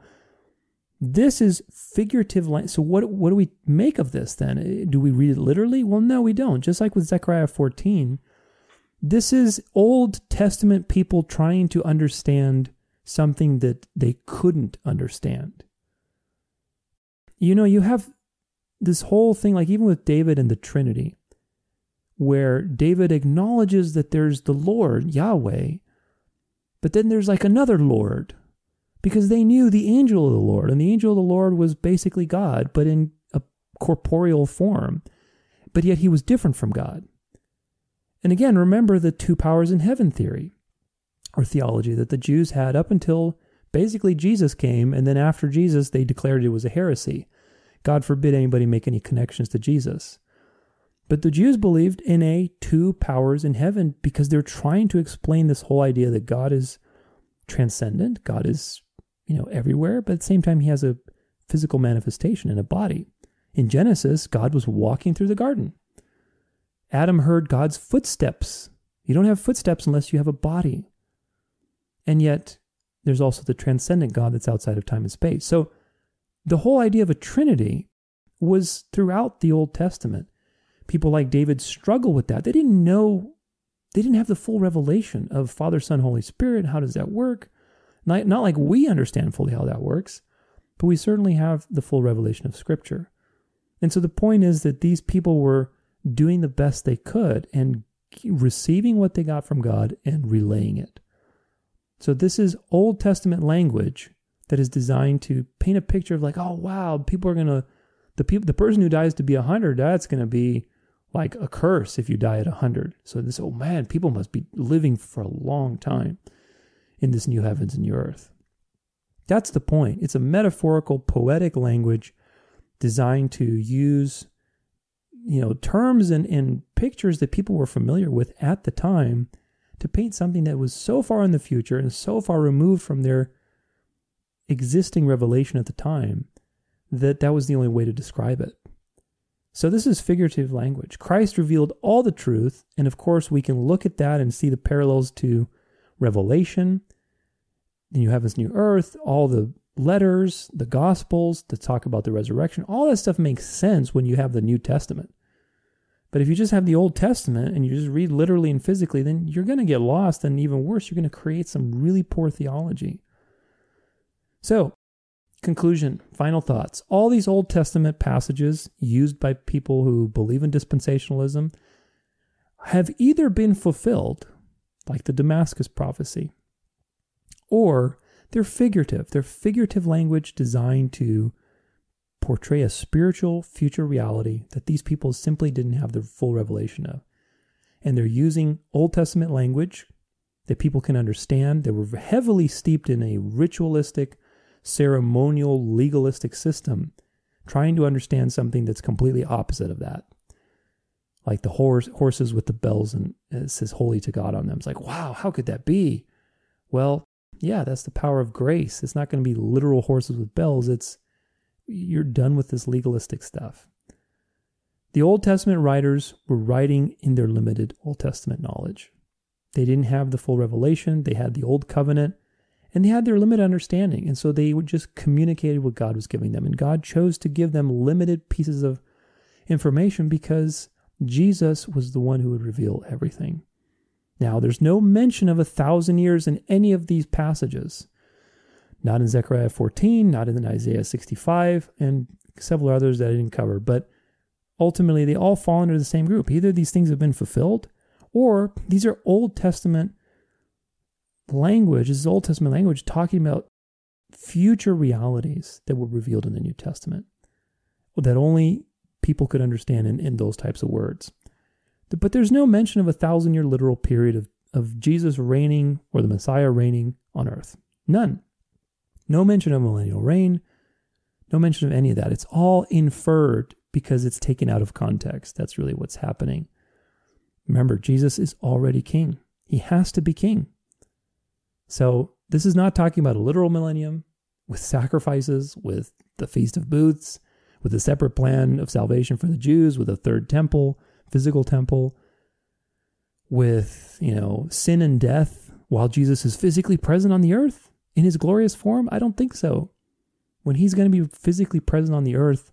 this is figurative language. So what what do we make of this then? Eh, do we read it literally? Well, no, we don't. Just like with Zechariah 14, this is Old Testament people trying to understand something that they couldn't understand. You know, you have this whole thing, like even with David and the Trinity where David acknowledges that there's the Lord, Yahweh, but then there's like another Lord because they knew the angel of the Lord, and the angel of the Lord was basically God, but in a corporeal form. But yet he was different from God. And again, remember the two powers in heaven theory or theology that the Jews had up until basically Jesus came, and then after Jesus, they declared it was a heresy. God forbid anybody make any connections to Jesus. But the Jews believed in a two powers in heaven because they're trying to explain this whole idea that God is transcendent, God is, you know, everywhere, but at the same time he has a physical manifestation in a body. In Genesis, God was walking through the garden. Adam heard God's footsteps. You don't have footsteps unless you have a body. And yet, there's also the transcendent God that's outside of time and space. So, the whole idea of a trinity was throughout the Old Testament people like David struggle with that. They didn't know, they didn't have the full revelation of Father, Son, Holy Spirit. How does that work? Not, not like we understand fully how that works, but we certainly have the full revelation of Scripture. And so the point is that these people were doing the best they could and receiving what they got from God and relaying it. So this is Old Testament language that is designed to paint a picture of like, oh wow, people are gonna the people the person who dies to be a hundred, that's gonna be like a curse if you die at 100. So this, oh man, people must be living for a long time in this new heavens and new earth. That's the point. It's a metaphorical, poetic language designed to use, you know, terms and, and pictures that people were familiar with at the time to paint something that was so far in the future and so far removed from their existing revelation at the time that that was the only way to describe it. So, this is figurative language. Christ revealed all the truth, and of course, we can look at that and see the parallels to Revelation. you have this new earth, all the letters, the gospels that talk about the resurrection, all that stuff makes sense when you have the New Testament. But if you just have the Old Testament and you just read literally and physically, then you're going to get lost. And even worse, you're going to create some really poor theology. So, conclusion, final thoughts. All these Old Testament passages used by people who believe in dispensationalism have either been fulfilled, like the Damascus prophecy, or they're figurative. They're figurative language designed to portray a spiritual future reality that these people simply didn't have the full revelation of. And they're using Old Testament language that people can understand. They were heavily steeped in a ritualistic, ceremonial, legalistic system, trying to understand something that's completely opposite of that. Like the horse, horses with the bells and it says holy to God on them. It's like, wow, how could that be? Well, yeah, that's the power of grace. It's not going to be literal horses with bells. It's you're done with this legalistic stuff. The Old Testament writers were writing in their limited Old Testament knowledge. They didn't have the full revelation, they had the Old Covenant, and they had their limited understanding. And so they would just communicated what God was giving them. And God chose to give them limited pieces of information because Jesus was the one who would reveal everything. Now, there's no mention of a thousand years in any of these passages. Not in Zechariah 14, not in Isaiah 65, and several others that I didn't cover. But ultimately, they all fall under the same group. Either these things have been fulfilled, or these are Old Testament language. This is Old Testament language talking about future realities that were revealed in the New Testament that only people could understand in, in those types of words. But there's no mention of a thousand year literal period of, of Jesus reigning or the Messiah reigning on earth. None. No mention of millennial reign. No mention of any of that. It's all inferred because it's taken out of context. That's really what's happening. Remember, Jesus is already king. He has to be king. So, this is not talking about a literal millennium with sacrifices, with the Feast of Booths, with a separate plan of salvation for the Jews, with a third temple, physical temple with, you know, sin and death while Jesus is physically present on the earth in his glorious form? I don't think so. When he's going to be physically present on the earth,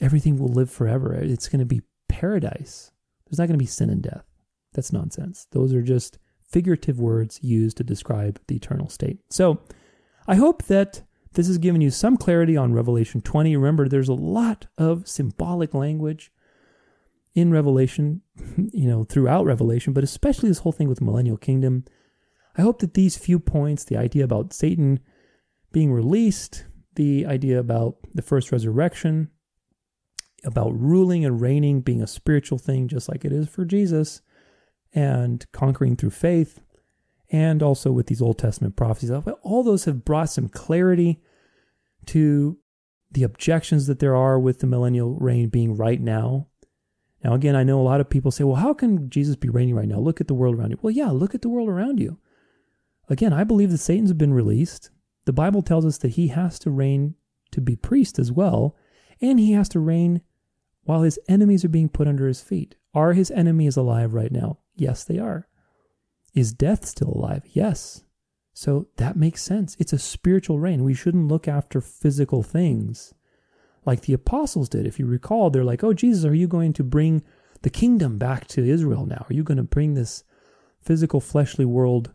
everything will live forever. It's going to be paradise. There's not going to be sin and death. That's nonsense. Those are just figurative words used to describe the eternal state. So I hope that this has given you some clarity on Revelation 20. Remember, there's a lot of symbolic language in Revelation, you know, throughout Revelation, but especially this whole thing with the millennial kingdom. I hope that these few points, the idea about Satan being released, the idea about the first resurrection, about ruling and reigning being a spiritual thing, just like it is for Jesus, and conquering through faith, and also with these Old Testament prophecies, all those have brought some clarity to the objections that there are with the millennial reign being right now now, again, I know a lot of people say, well, how can Jesus be reigning right now? Look at the world around you. Well, yeah, look at the world around you. Again, I believe that Satan's been released. The Bible tells us that he has to reign to be priest as well, and he has to reign while his enemies are being put under his feet. Are his enemies alive right now? Yes, they are. Is death still alive? Yes. So that makes sense. It's a spiritual reign. We shouldn't look after physical things like the apostles did. If you recall, they're like, Oh, Jesus, are you going to bring the kingdom back to Israel now? Are you going to bring this physical, fleshly world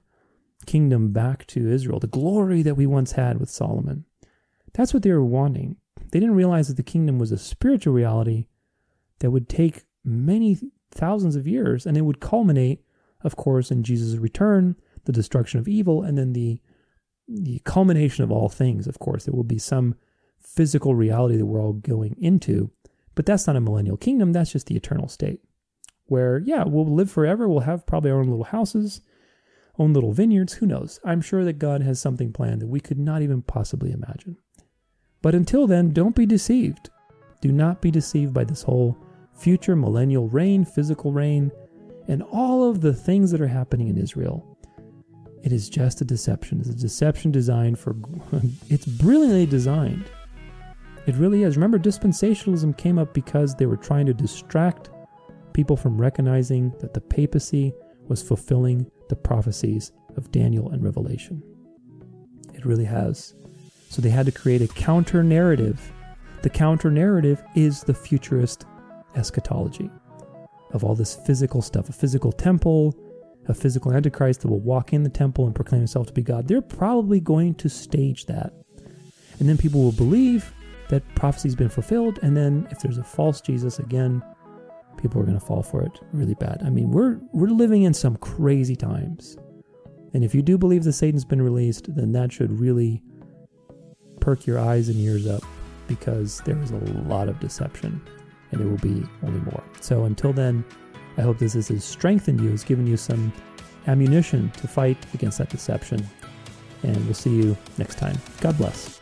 kingdom back to Israel? The glory that we once had with Solomon. That's what they were wanting. They didn't realize that the kingdom was a spiritual reality that would take many thousands of years and it would culminate, of course, in Jesus' return, the destruction of evil, and then the the culmination of all things, of course. There will be some physical reality that we're all going into. But that's not a millennial kingdom, that's just the eternal state. Where, yeah, we'll live forever, we'll have probably our own little houses, own little vineyards, who knows? I'm sure that God has something planned that we could not even possibly imagine. But until then, don't be deceived. Do not be deceived by this whole future millennial reign, physical reign, and all of the things that are happening in Israel. It is just a deception. It's a deception designed for, it's brilliantly designed it really is. Remember, dispensationalism came up because they were trying to distract people from recognizing that the papacy was fulfilling the prophecies of Daniel and Revelation. It really has. So they had to create a counter narrative. The counter narrative is the futurist eschatology of all this physical stuff a physical temple, a physical antichrist that will walk in the temple and proclaim himself to be God. They're probably going to stage that. And then people will believe that prophecy's been fulfilled. And then if there's a false Jesus again, people are going to fall for it really bad. I mean, we're we're living in some crazy times. And if you do believe that Satan's been released, then that should really perk your eyes and ears up because there is a lot of deception and there will be only more. So until then, I hope this has strengthened you, has given you some ammunition to fight against that deception. And we'll see you next time. God bless.